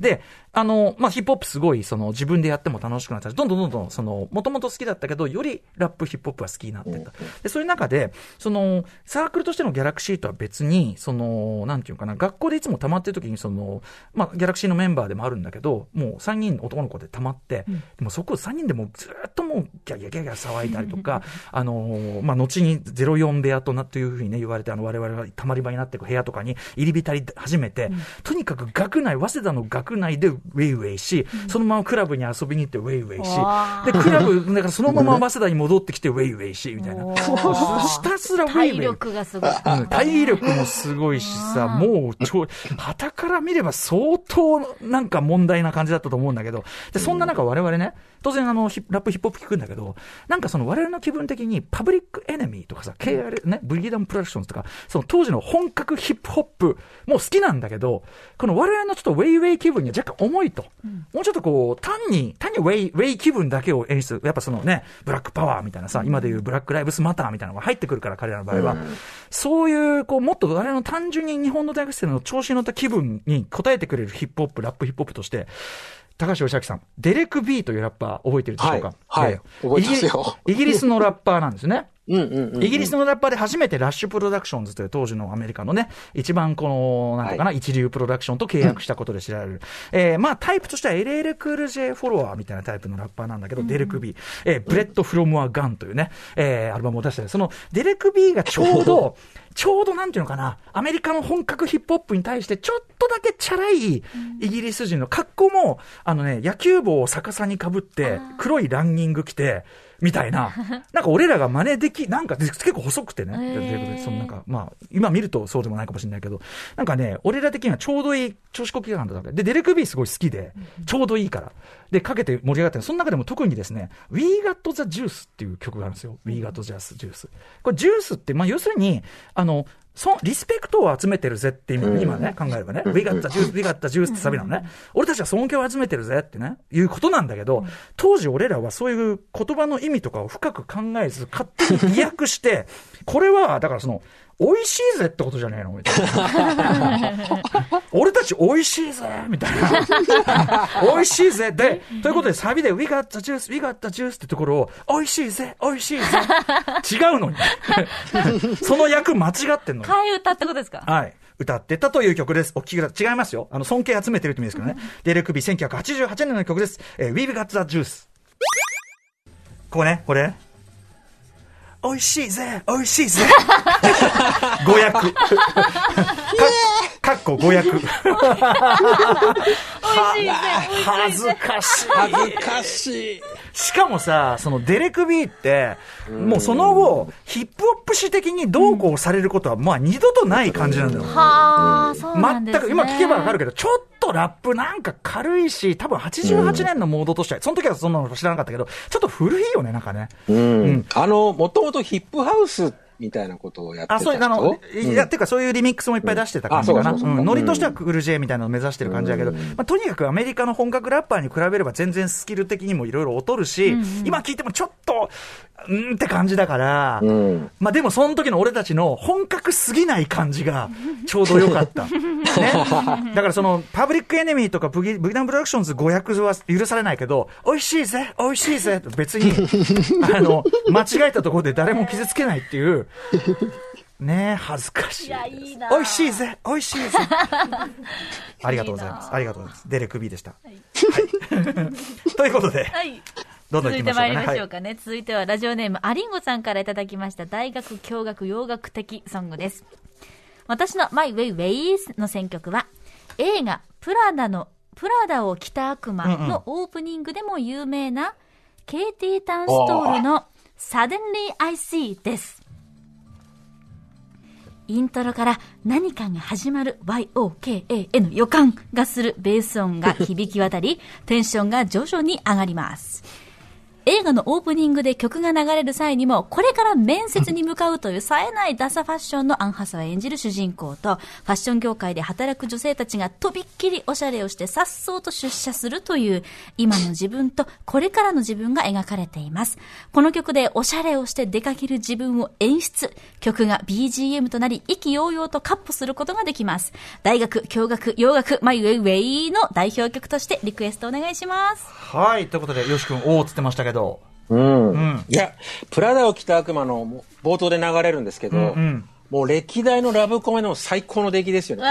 で、あの、まあ、ヒップホップすごい、その、自分でやっても楽しくなったし、どんどんどんどん、その、もともと好きだったけど、よりラップ、ヒップホップは好きになってった。で、そういう中で、その、サークルとしてのギャラクシーとは別に、その、なんていうかな、学校でいつも溜まってる時に、その、まあ、ギャラクシーのメンバーでもあるんだけど、もう3人男の子で溜まって、でもそこ3人でもうずっともうギャギャギャギャ騒いだりとか、あの、まあ、後に04部屋となというふうにね、言われて、あの、我々が溜まり場になっていく部屋とかに入り浸り始めて、とにかく学内、早稲田の学内でウェイウェイし、そのままクラブに遊びに行ってウェイウェイしわ、で、クラブ、だからそのまま早稲田に戻ってきてウェイウェイし、みたいな。ひたすら。体力がすごい。うん体力もすごいしさ、もうちょ、旗から見れば相当なんか問題な感じだったと思うんだけど、で、そんな中我々ね、当然あの、ラップヒップホップ聞くんだけど、なんかその我々の気分的にパブリックエネミーとかさ、KR ね、ブリギダムプロダクションズとか、その当時の本格ヒップホップも好きなんだけど、この我々のちょっとウェイウェイ気分には若干重いと。もうちょっとこう、単に、単にウェイ、ウェイ気分だけを演出、やっぱそのね、ブラックパワーみたいなさ、今でいうブラックライブスマターみたいなのが入ってくるから、彼らの場合は。そういう、こう、もっと我々の単純に日本の大学生の調子に乗った気分に応えてくれるヒップホップ、ラップヒップホップとして、高橋義明さん、デレク・ビーというラッパー覚えてるでしょうか？はい。はい。覚えてますよ。イイギリスのラッパーなんですね。うんうんうん。イギリスのラッパーで初めてラッシュプロダクションズという当時のアメリカのね、一番この、なんていうかな、一流プロダクションと契約したことで知られる。えーまあタイプとしては LL クール J フォロワーみたいなタイプのラッパーなんだけど、デレク・ビー、えー Bullet from a Gun というね、えーアルバムを出してる。そのデレク・ビーがちょうど、ちょうどなんていうのかな、アメリカの本格ヒップホップに対してちょっとだけチャラいイギリス人の格好も、あのね、野球帽を逆さにかぶって、黒いランニング着て、みたいな、なんか俺らが真似でき、なんか結構細くてね、へー。デレクビーそのなんか、まあ、今見るとそうでもないかもしれないけど、なんかね、俺ら的にはちょうどいい調子こき感だったわけ。で、デレクビーすごい好きで、ちょうどいいから。で、かけて盛り上がってる。その中でも特にですね、We Got the Juice っていう曲があるんですよ。We Got the Juice。これジュースって、まあ要するに、あの、そリスペクトを集めてるぜって今,、今ね、考えればね、We got the juice, we got the juice ってサビなのね。俺たちは尊敬を集めてるぜってね、いうことなんだけど、当時俺らはそういう言葉の意味とかを深く考えず、勝手に意訳して、これは、だからその、美味しいぜってことじゃねえの？みたいな。俺たち美味しいぜみたいな。美味しいぜで、ということでサビで We got the juice, we got the juice ってところを、美味しいぜ、美味しいぜ。違うのに。その役間違ってんのに。替え歌ってことですか？はい。歌ってたという曲です。お聴きください。違いますよ。あの、尊敬集めてるって意味ですけどね。デレクビ1988年の曲です。えー、We've Got the Juice。ここね、これ。美味しいぜ、美味しいぜ。語訳。か、かっこ語訳。美味しいぜ、恥ずかしい。恥ずかしい。しかもさ、そのデレクビーって、もうその後、ヒップホップ史的にどうこうされることは、まあ二度とない感じなんだよ。はあ、そうなんですね。全く、今聞けばわかるけど、ちょっとラップなんか軽いし、多分88年のモードとしては、その時はそんなの知らなかったけど、ちょっと古いよね、なんかね。うん。あの、もともとヒップハウスみたいなことをやってたあ、人。そういう、あの、いや、っていうかそういうリミックスもいっぱい出してた感じかな。ノリとしてはクール J みたいなのを目指してる感じだけど、まあ、とにかくアメリカの本格ラッパーに比べれば全然スキル的にもいろいろ劣るし、今聞いてもちょっと、うーんって感じだから、うん。まあでもその時の俺たちの本格すぎない感じがちょうど良かった。ね。だからそのパブリックエネミーとかブギブギダンプロダクションズ500は許されないけど、美味しいぜ美味しいぜ別に、あの、間違えたところで誰も傷つけないっていう、ねえ、恥ずかしい。いやい美味しいぜ美味しいぜ ありがとうございます。ありがとうございます。デレクビーでした。はい。ということで、はい。どんどん続い。てまいりましょうかね。続いてはラジオネーム、アリンゴさんからいただきました大学教学洋楽的ソングです。私のマイウェイウェイの選曲は、映画、プラダの、プラダを着た悪魔のオープニングでも有名な、ケイティ・タンストールの Suddenly I See です。イントロから何かが始まる YOKA の予感がするベース音が響き渡り、テンションが徐々に上がります。映画のオープニングで曲が流れる際にも、これから面接に向かうという冴えないダサファッションのアンハサを演じる主人公と、ファッション業界で働く女性たちがとびっきりおしゃれをして颯爽と出社するという、今の自分とこれからの自分が描かれています。この曲でおしゃれをして出かける自分を演出。曲が BGM となり、意気揚々とカッポすることができます。大学、教学、洋楽、マイウェイウェイの代表曲としてリクエストお願いします。はい。ということで、よし君、おーっつってましたけど、うん。んいや、プラダを着た悪魔の冒頭で流れるんですけど、んもう歴代のラブコメの最高の出来ですよね。うんう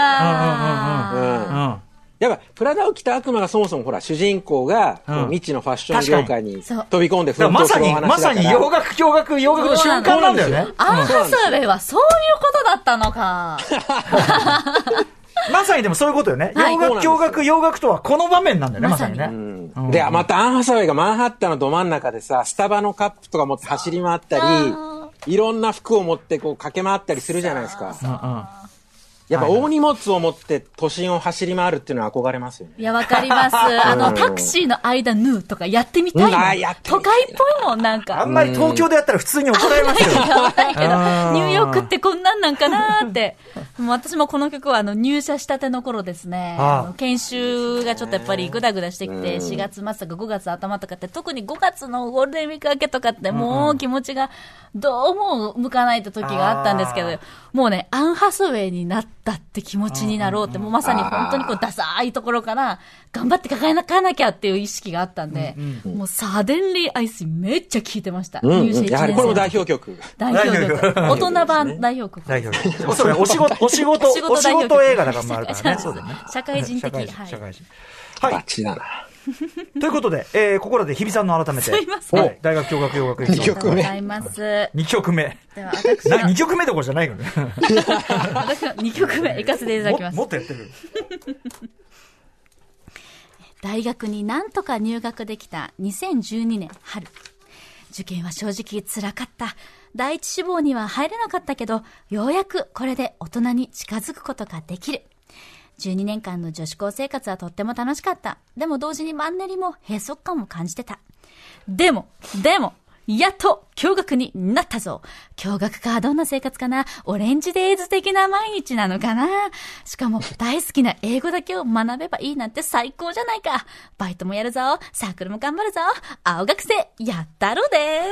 ん。やっぱ、プラダを着た悪魔がそもそもほら、主人公が、未知のファッション業界に飛び込んでまさに。まさに洋楽、教学、洋楽の瞬間なんだよね。アンハサウェイはそういうことだったのか。まさにでもそういうことよね。はい。洋楽、教学、洋楽とはこの場面なんだよね、ままさにね。うん。で、またアン・ハサウェイがマンハッタンのど真ん中でさ、スタバのカップとか持って走り回ったり、いろんな服を持ってこう駆け回ったりするじゃないですか。やっぱ大荷物を持って都心を走り回るっていうのは憧れますよね。いや、わかります。あの、タクシーの間縫うとかやってみたいもんうんあーやってみたい都会っぽいもん、なんあかん。まり東京でやったら普通に怒られますよ。やばいけど、ニューヨークってこんなんなんかなーって。もう私もこの曲はあの入社したての頃ですね。研修がちょっとやっぱりグダグダしてきて、4月末とか5月頭とかって、特に5月のゴールデンウィーク明けとかってもう気持ちがどうも向かないと時があったんですけどあ、もうね、アンハスウェイになったって気持ちになろうって、もうまさに本当にこうダサいところから頑張って抱えなかなきゃっていう意識があったんで、もうサデンリーアイスめっちゃ聴いてました。うん、入社1年生やはりこれも代表曲。代表曲。大人版代表曲。代表曲。そうね、お仕事、お仕事、お仕事映画だからもあるからね。そうだよね。社会人的。社会人、はい。バはい。ッチリだな。ということで、えー、ここらで日比さんの改めて。すいませんはい大学教学洋楽二ありがとうご目ざいます。で2曲目。は私な、の2、曲目どころじゃないよね。私の2曲目、行かせていただきますもも。っとやってる。大学になんとか入学できた2012年春。受験は正直辛かった。第一志望には入れなかったけど、ようやくこれで大人に近づくことができる。12年間の女子高生活はとっても楽しかった。でも同時にマンネリも閉塞感も感じてた。でも、でも、やっと驚愕になったぞ。驚愕か、どんな生活かなオレンジデイズ的な毎日なのかなしかも大好きな英語だけを学べばいいなんて最高じゃないか。バイトもやるぞ。サークルも頑張るぞ。青学生、やったろで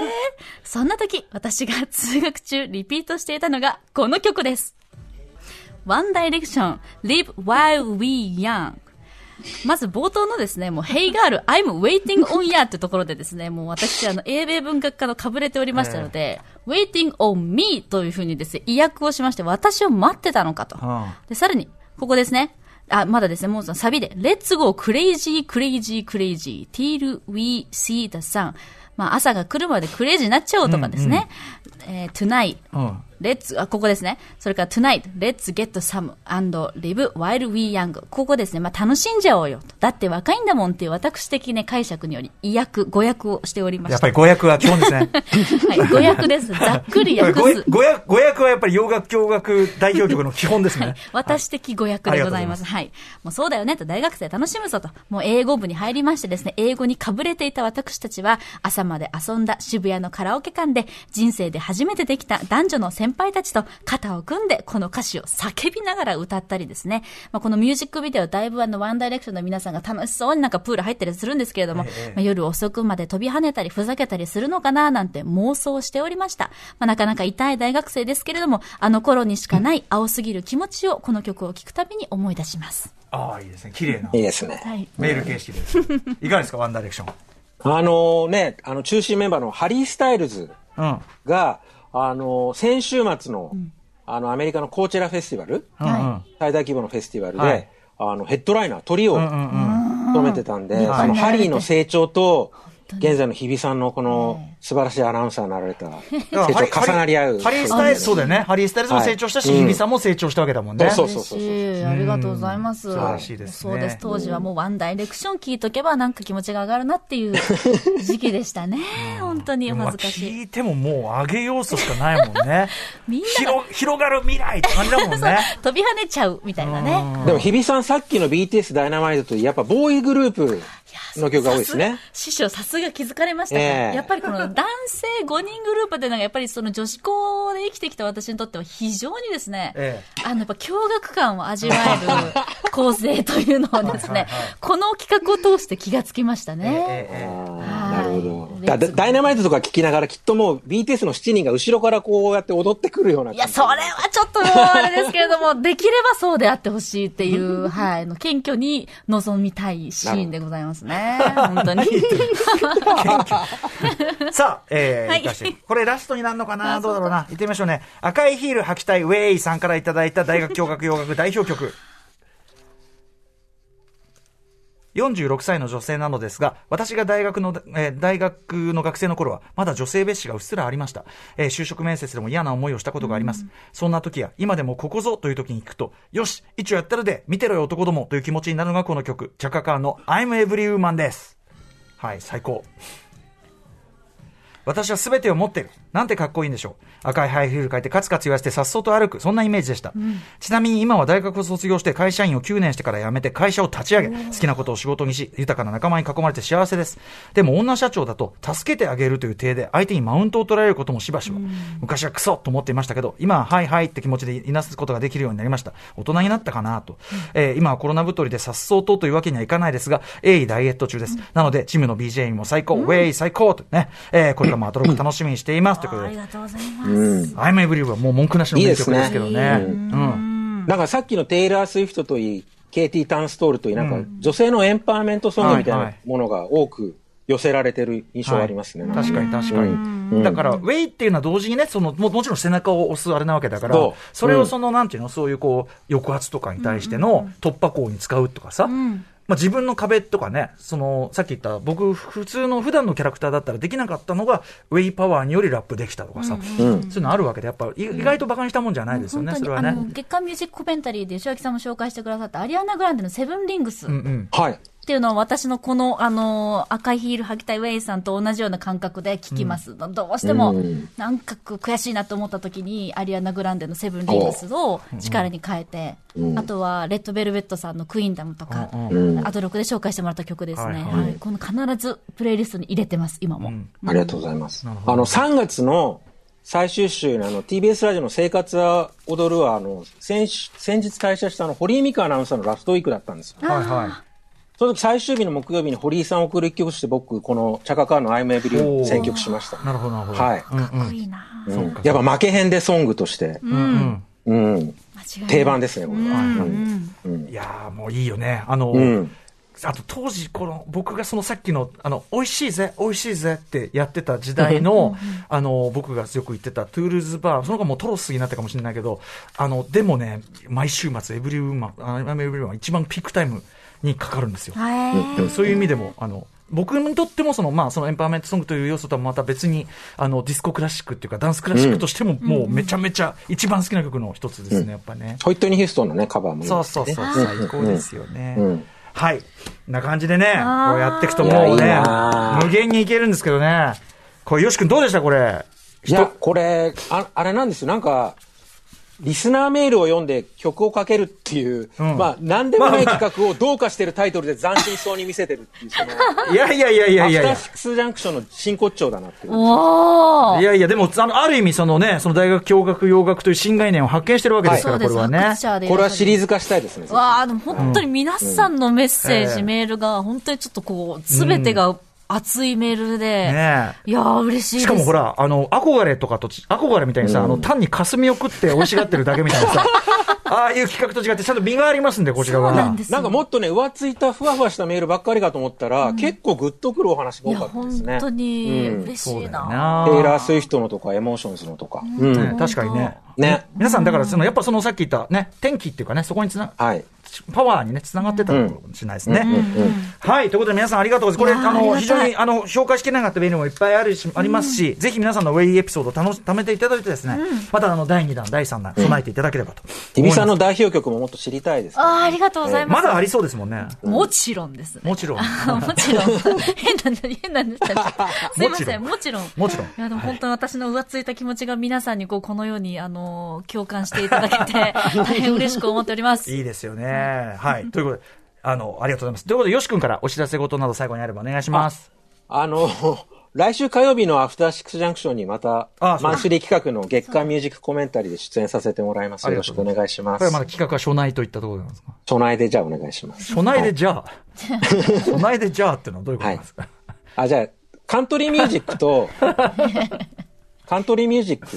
そんな時、私が通学中リピートしていたのがこの曲です。One Direction, Live While We Young. まず冒頭のですね、もう、Hey Girl, I'm waiting on ya ってところでですね、もう私、あの、英米文学科のかぶれておりましたので、waiting on me というふうにですね、意訳をしまして、私を待ってたのかと。うんで、さらに、ここですね。あ、まだですね、もうそのサビで、Let's go crazy, crazy, crazy, till we see the sun. まあ、朝が来るまでクレイジーになっちゃおうとかですね。えー tonight, うん。Let's, あ、ここですね。それから tonight, let's get some and live while we young. ここですね。まあ、楽しんじゃおうよと。だって若いんだもんっていう私的ね、解釈により、意訳、語訳をしておりました。やっぱり語訳は基本ですね。はい、語訳です。ざっくり訳語す。語訳語訳はやっぱり洋楽教学代表曲の基本ですね。私的語訳でございます。はい。もうそうだよねと、大学生楽しむぞと。もう英語部に入りましてですね、英語にかぶれていた私たちは、朝まで遊んだ渋谷のカラオケ館で、人生で初めてできた男女の先輩たちと肩を組んで、この歌詞を叫びながら歌ったりですね。まあ、このミュージックビデオ、だいぶあの、ワンダイレクションの皆さんが楽しそうになんかプール入ったりするんですけれども、ええまあ、夜遅くまで飛び跳ねたり、ふざけたりするのかななんて妄想しておりました。まあ、なかなか痛い大学生ですけれども、あの頃にしかない青すぎる気持ちをこの曲を聴くたびに思い出します。ああ、いいですね。綺麗ないいですね。はい。メール形式です。いかがですか、ワンダイレクション。あのね、あの、中心メンバーのハリー・スタイルズうん。が、あの、先週末の、あの、アメリカのコーチェラフェスティバル、うんうん。最大規模のフェスティバルで、はい。あの、ヘッドライナー、トリオをうんうんうん。務めてたんで、はいそのハリーの成長と、現在の日比さんのこの素晴らしいアナウンサーになられた成長重なり合う。ハリー・スタイルズ、そうだよね。ハリー・スタイルズも成長したし、はい日比さんも成長したわけだもんね。そうそうそうそう嬉しいありがとうございます。素晴らしいですねそうです。当時はもうワンダイレクション聞いとけばなんか気持ちが上がるなっていう時期でしたね。本当に恥ずかしい。聞いてももう上げ要素しかないもんね。みんな広広がる未来って感じだもんね。飛び跳ねちゃうみたいなね。でも日比さんさっきの BTS ダイナマイトとやっぱボーイグループの曲が多いですね。師匠、さすが気づかれましたか、ええ。やっぱりこの男性5人グループっていうのが、やっぱりその女子校で生きてきた私にとっては非常にですね、えあの、やっぱ驚愕感を味わえる 構成というのをですねはいはいはい、この企画を通して気がつきましたね。えええあー。なるほど。はいだダダイナマイトとか聞きながらきっともう BTS の7人が後ろからこうやって踊ってくるようないや、それはちょっともうあれですけれども、できればそうであってほしいっていう、はい、あの謙虚に臨みたいシーンでございますね。本当に。えさあ、えーはいこれラストになるのかな？どうだろうな？行ってみましょうね。赤いヒール履きたいウェイさんからいただいた大学教学洋楽代表曲。46歳の女性なのですが、私が大学の、えー大学の学生の頃は、まだ女性蔑視がうっすらありました。えー就職面接でも嫌な思いをしたことがあります。そんな時や、今でもここぞという時に聞くと、よし、一応やったるで、見てろよ男どもという気持ちになるのがこの曲、チャカカーの I'm Every Woman です。はい、最高。私は全てを持っている。なんてかっこいいんでしょう。赤いハイヒール履いてカツカツ言わせてさっそうと歩く。そんなイメージでした。ちなみに今は大学を卒業して会社員を9年してから辞めて会社を立ち上げ、好きなことを仕事にし、豊かな仲間に囲まれて幸せです。でも女社長だと助けてあげるという体で相手にマウントを取られることもしばしば。昔はクソと思っていましたけど、今ははいはいって気持ちでいなすことができるようになりました。大人になったかなと。えー今はコロナ太りでさっそうとというわけにはいかないですが、鋭意ダイエット中です。なので、チームの BJ にも最高、ウェイ最高とね、えーこれからもアトロック楽しみにしていますということであり。がとうございます。I'm Every はもう文句なしの名曲ですけどね。いいねうん。なんかさっきのテイラー・スウィフトといい、ケイティ・タンストールといい、なんか女性のエンパワーメントソングみたいはいはないものが多く寄せられてる印象がありますね。確かに確かに。だから、ウェイっていうのは同時にね、そのももちろん背中を押すあれなわけだからそう、それをその、なんていうの、そういうこう、抑圧とかに対しての突破口に使うとかさ、まあ、自分の壁とかね、その、さっき言った、僕、普通の普段のキャラクターだったらできなかったのが、ウェイパワーによりラップできたとかさ、そういうのあるわけで、やっぱ、い意外と馬鹿にしたもんじゃないですよね、本当に、それはね。あの、月刊ミュージックコメンタリーで、吉脇さんも紹介してくださった、アリアナ・グランデのセブンリングス。うんうん。はい。っていうのは私のこの、あの、赤いヒール履きたいウェイさんと同じような感覚で聞きます。どうしても、なんか悔しいなと思った時に、アリアナ・グランデのセブン・リングスを力に変えて、あとは、レッド・ベルベットさんのクイーンダムとか、アドロックで紹介してもらった曲ですね。はい。はい。この必ずプレイリストに入れてます、今も。ありがとうございます。あの、3月の最終週のあの、TBS ラジオの生活は踊るは、あの、先週先日退社したあの、堀井美香アナウンサーのラストウィークだったんですよ。はいはその時最終日の木曜日に堀井さんを送る一曲として僕、このチャカカーの I'm Every 選曲しました。い。なるほど、なるほど。はい。かっこいいな、うんやっぱ負けへんでソングとして、うん。うん、間違いない定番ですね、これは。いやーもういいよね。あの、うんあと当時、この、僕がそのさっきの、あの、美味しいぜ、美味しいぜってやってた時代の、あの、僕がよく言ってたトゥールーズバー、その子はもうトロスになったかもしれないけど、あの、でもね、毎週末、エブリウーマン、あエブリウーマン一番ピークタイムにかかるんですよ。そういう意味でも、あの、僕にとってもその、まあ、そのエンパワーメントソングという要素とはまた別に、あの、ディスコクラシックっていうか、ダンスクラシックとしても、もうめちゃめちゃ一番好きな曲の一つですね、やっぱね。ホイットニー・ヒューストンのね、カバーもそうそうそう、最高ですよね。うんはい。な感じでね、こうやっていくともいうね無限にいけるんですけどね。これ、よし君どうでしたこれ？いや、これ、ああれなんですよ。なんか、リスナーメールを読んで曲をかけるっていう、ん。まあ、なんでもない企画をどうかしてるタイトルで斬新そうに見せてるっていう、その、いやいやいやいやいやいや。アフター。シックスジャンクションの真骨頂だなっていう。いやいや、でも、あの、ある意味、そのね、その大学教学、洋楽という新概念を発見してるわけですから、そうです。これはね。これはシリーズ化したいですね。わあ、でも本当に皆さんのメッセージ、うん。メールが、本当にちょっとこう、すべてが熱いメールで、ねいやー、嬉しいです。しかもほら、あの、憧れとかとち、憧れみたいにさ、あの、単に霞を食って美味しがってるだけみたいなさ、ああいう企画と違って、ちゃんと身がありますんで、こちらが。そうなんですよなんかもっとね、浮ついたふわふわしたメールばっかりかと思ったら、結構グッとくるお話が多かったです本ね。当にうん嬉しいそうだよな。テイラー・なスウィフトのとか、エモーションズのとか。うん。ね確かにね。ね。皆さん、だから、その、やっぱそのさっき言ったね、天気っていうかね、そこにつな、はい。パワーにね、つながってたのかもしれないですね。はい。ということで皆さんありがとうございます。これ、あの、非常に、あの、紹介しきれなかったメールもいっぱいあるし、ありますし、ぜひ皆さんのウェイエピソードを楽し、貯めていただいてですね、またあの、第2弾、第3弾、備えていただければと。ティビさんの代表曲ももっと知りたいですね。あーありがとうございま。ますだありそうですもんね。もちろんです。もちろん。もちろん。変な、変なんです。すいません、もちろん。もちろん。いや、でも本当に私の浮ついた気持ちが皆さんにこう、このように、あの、共感していただけて、大変嬉しく思っております。いいですよね。はい。ということで、あの、ありがとうございます。ということで、よし君からお知らせ事など最後にあればお願いします。あの、来週火曜日のアフターシックスジャンクションにまた、マンスリー企画の月間ミュージックコメンタリーで出演させてもらいます。よろしくお願いしますこれは。まだ企画は初内といったところなんですか？初内でじゃあお願いします。初内でじゃあ。初内でじゃあっていうのはどういうことなんですか、あ、じゃあ、カントリーミュージックと、カントリーミュージック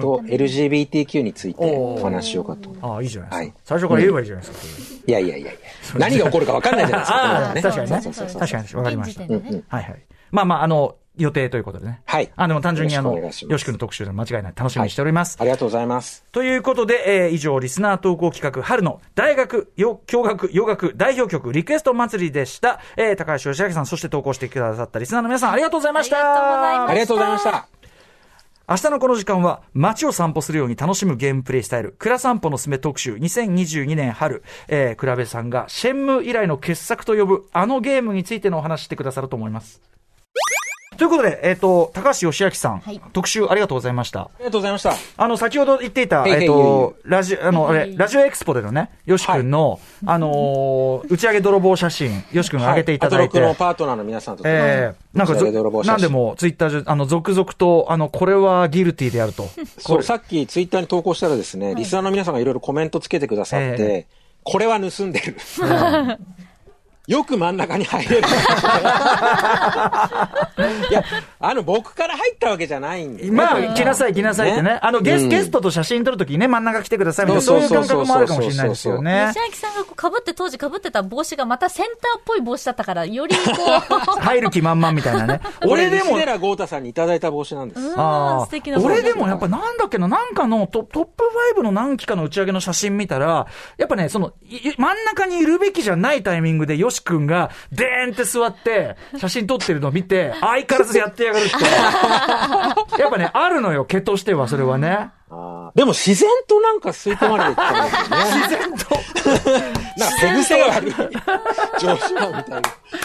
と LGBTQ についてお話しようかと。ああ、いいじゃないですか。はい最初から言えばいいじゃないですか。いやいやいやいや。何が起こるか分かんないじゃないですか。確かにね。確かに、わかりました。はいはい。まあまあ、あの、予定ということでね。はいあ、でも単純にあの、よろしくお願いしますよし君の特集で間違いない。楽しみにしております。ありがとうございます。ということで、えー以上、リスナー投稿企画、春の大学、よ教学、洋楽代表曲、リクエスト祭りでした。えー高橋義明さん、そして投稿してくださったリスナーの皆さん、ありがとうございました。ありがとうございまありがとうございました。明日のこの時間は街を散歩するように楽しむゲームプレイスタイル、蔵散歩のすめ特集2022年春、えー、倉部さんがシェンム以来の傑作と呼ぶあのゲームについてのお話してくださると思います。ということで、えっ、と、高橋義明さん、はい。特集ありがとうございました。ありがとうございました。あの、先ほど言っていた、えっ、と、ラジオ、あの、あれ、ラジオエクスポでのね、よし君の、あのー打ち上げ泥棒写真、よし君が上げていただいて、アトロクのパートナーの皆さんと。ええなんかなんでも、ツイッター上、あの、続々と、あの、これはギルティであると。そう、さっきツイッターに投稿したらですね、リスナーの皆さんがいろいろコメントつけてくださって、えこれは盗んでる。よく真ん中に入れる。いや、あの、僕から入ったわけじゃないんで、ね。まあ、来なさい、来なさいってね。ねあの、ゲス、うんゲストと写真撮るときにね、真ん中来てくださいみたいな、そういう感覚もあるかもしれないですよね吉。明さんがこう被って、当時被ってた帽子がまたセンターっぽい帽子だったから、よりこう、入る気満々みたいなね。俺俺でも西、寺豪太さんにいただいた帽子なんです。うんあ素敵な俺でもやっぱなんだっけな、なんかのトトップ5の何期かの打ち上げの写真見たら、やっぱね、その、い真ん中にいるべきじゃないタイミングで、よし君が、でーんって座って、写真撮ってるのを見て、相変わらずやってやがるって。やっぱね、あるのよ、毛としては、それはね。でも自然となんか吸い込まれていっちゃうんですよね。自然と、なんか手癖が悪い。上司だみたいな。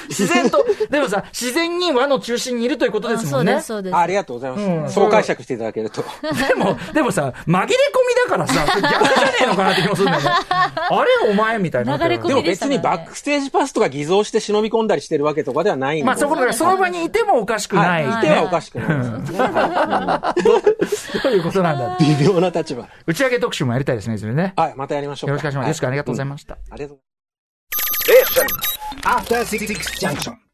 自然と、でもさ、自然に輪の中心にいるということですもねそうんです、。そうです。あありがとうございます。うんそう解釈していただけると。でも、でもさ、紛れ込みだからさ、逆じゃねえのかなって気もするんだよね。あれお前みたいになってる流れ込みでも別にバックステージパスとか偽造して忍び込んだりしてるわけとかではないんで。まあそこだからその場にいてもおかしくない。はい。いてはおかしくない どういうことなんだ。微妙な立場。打ち上げ特集もやりたいですね、いずれね。はい、またやりましょうか。よろしくお願いします。よろしくありがとうございまました。ありがとうございます。After Six Junction.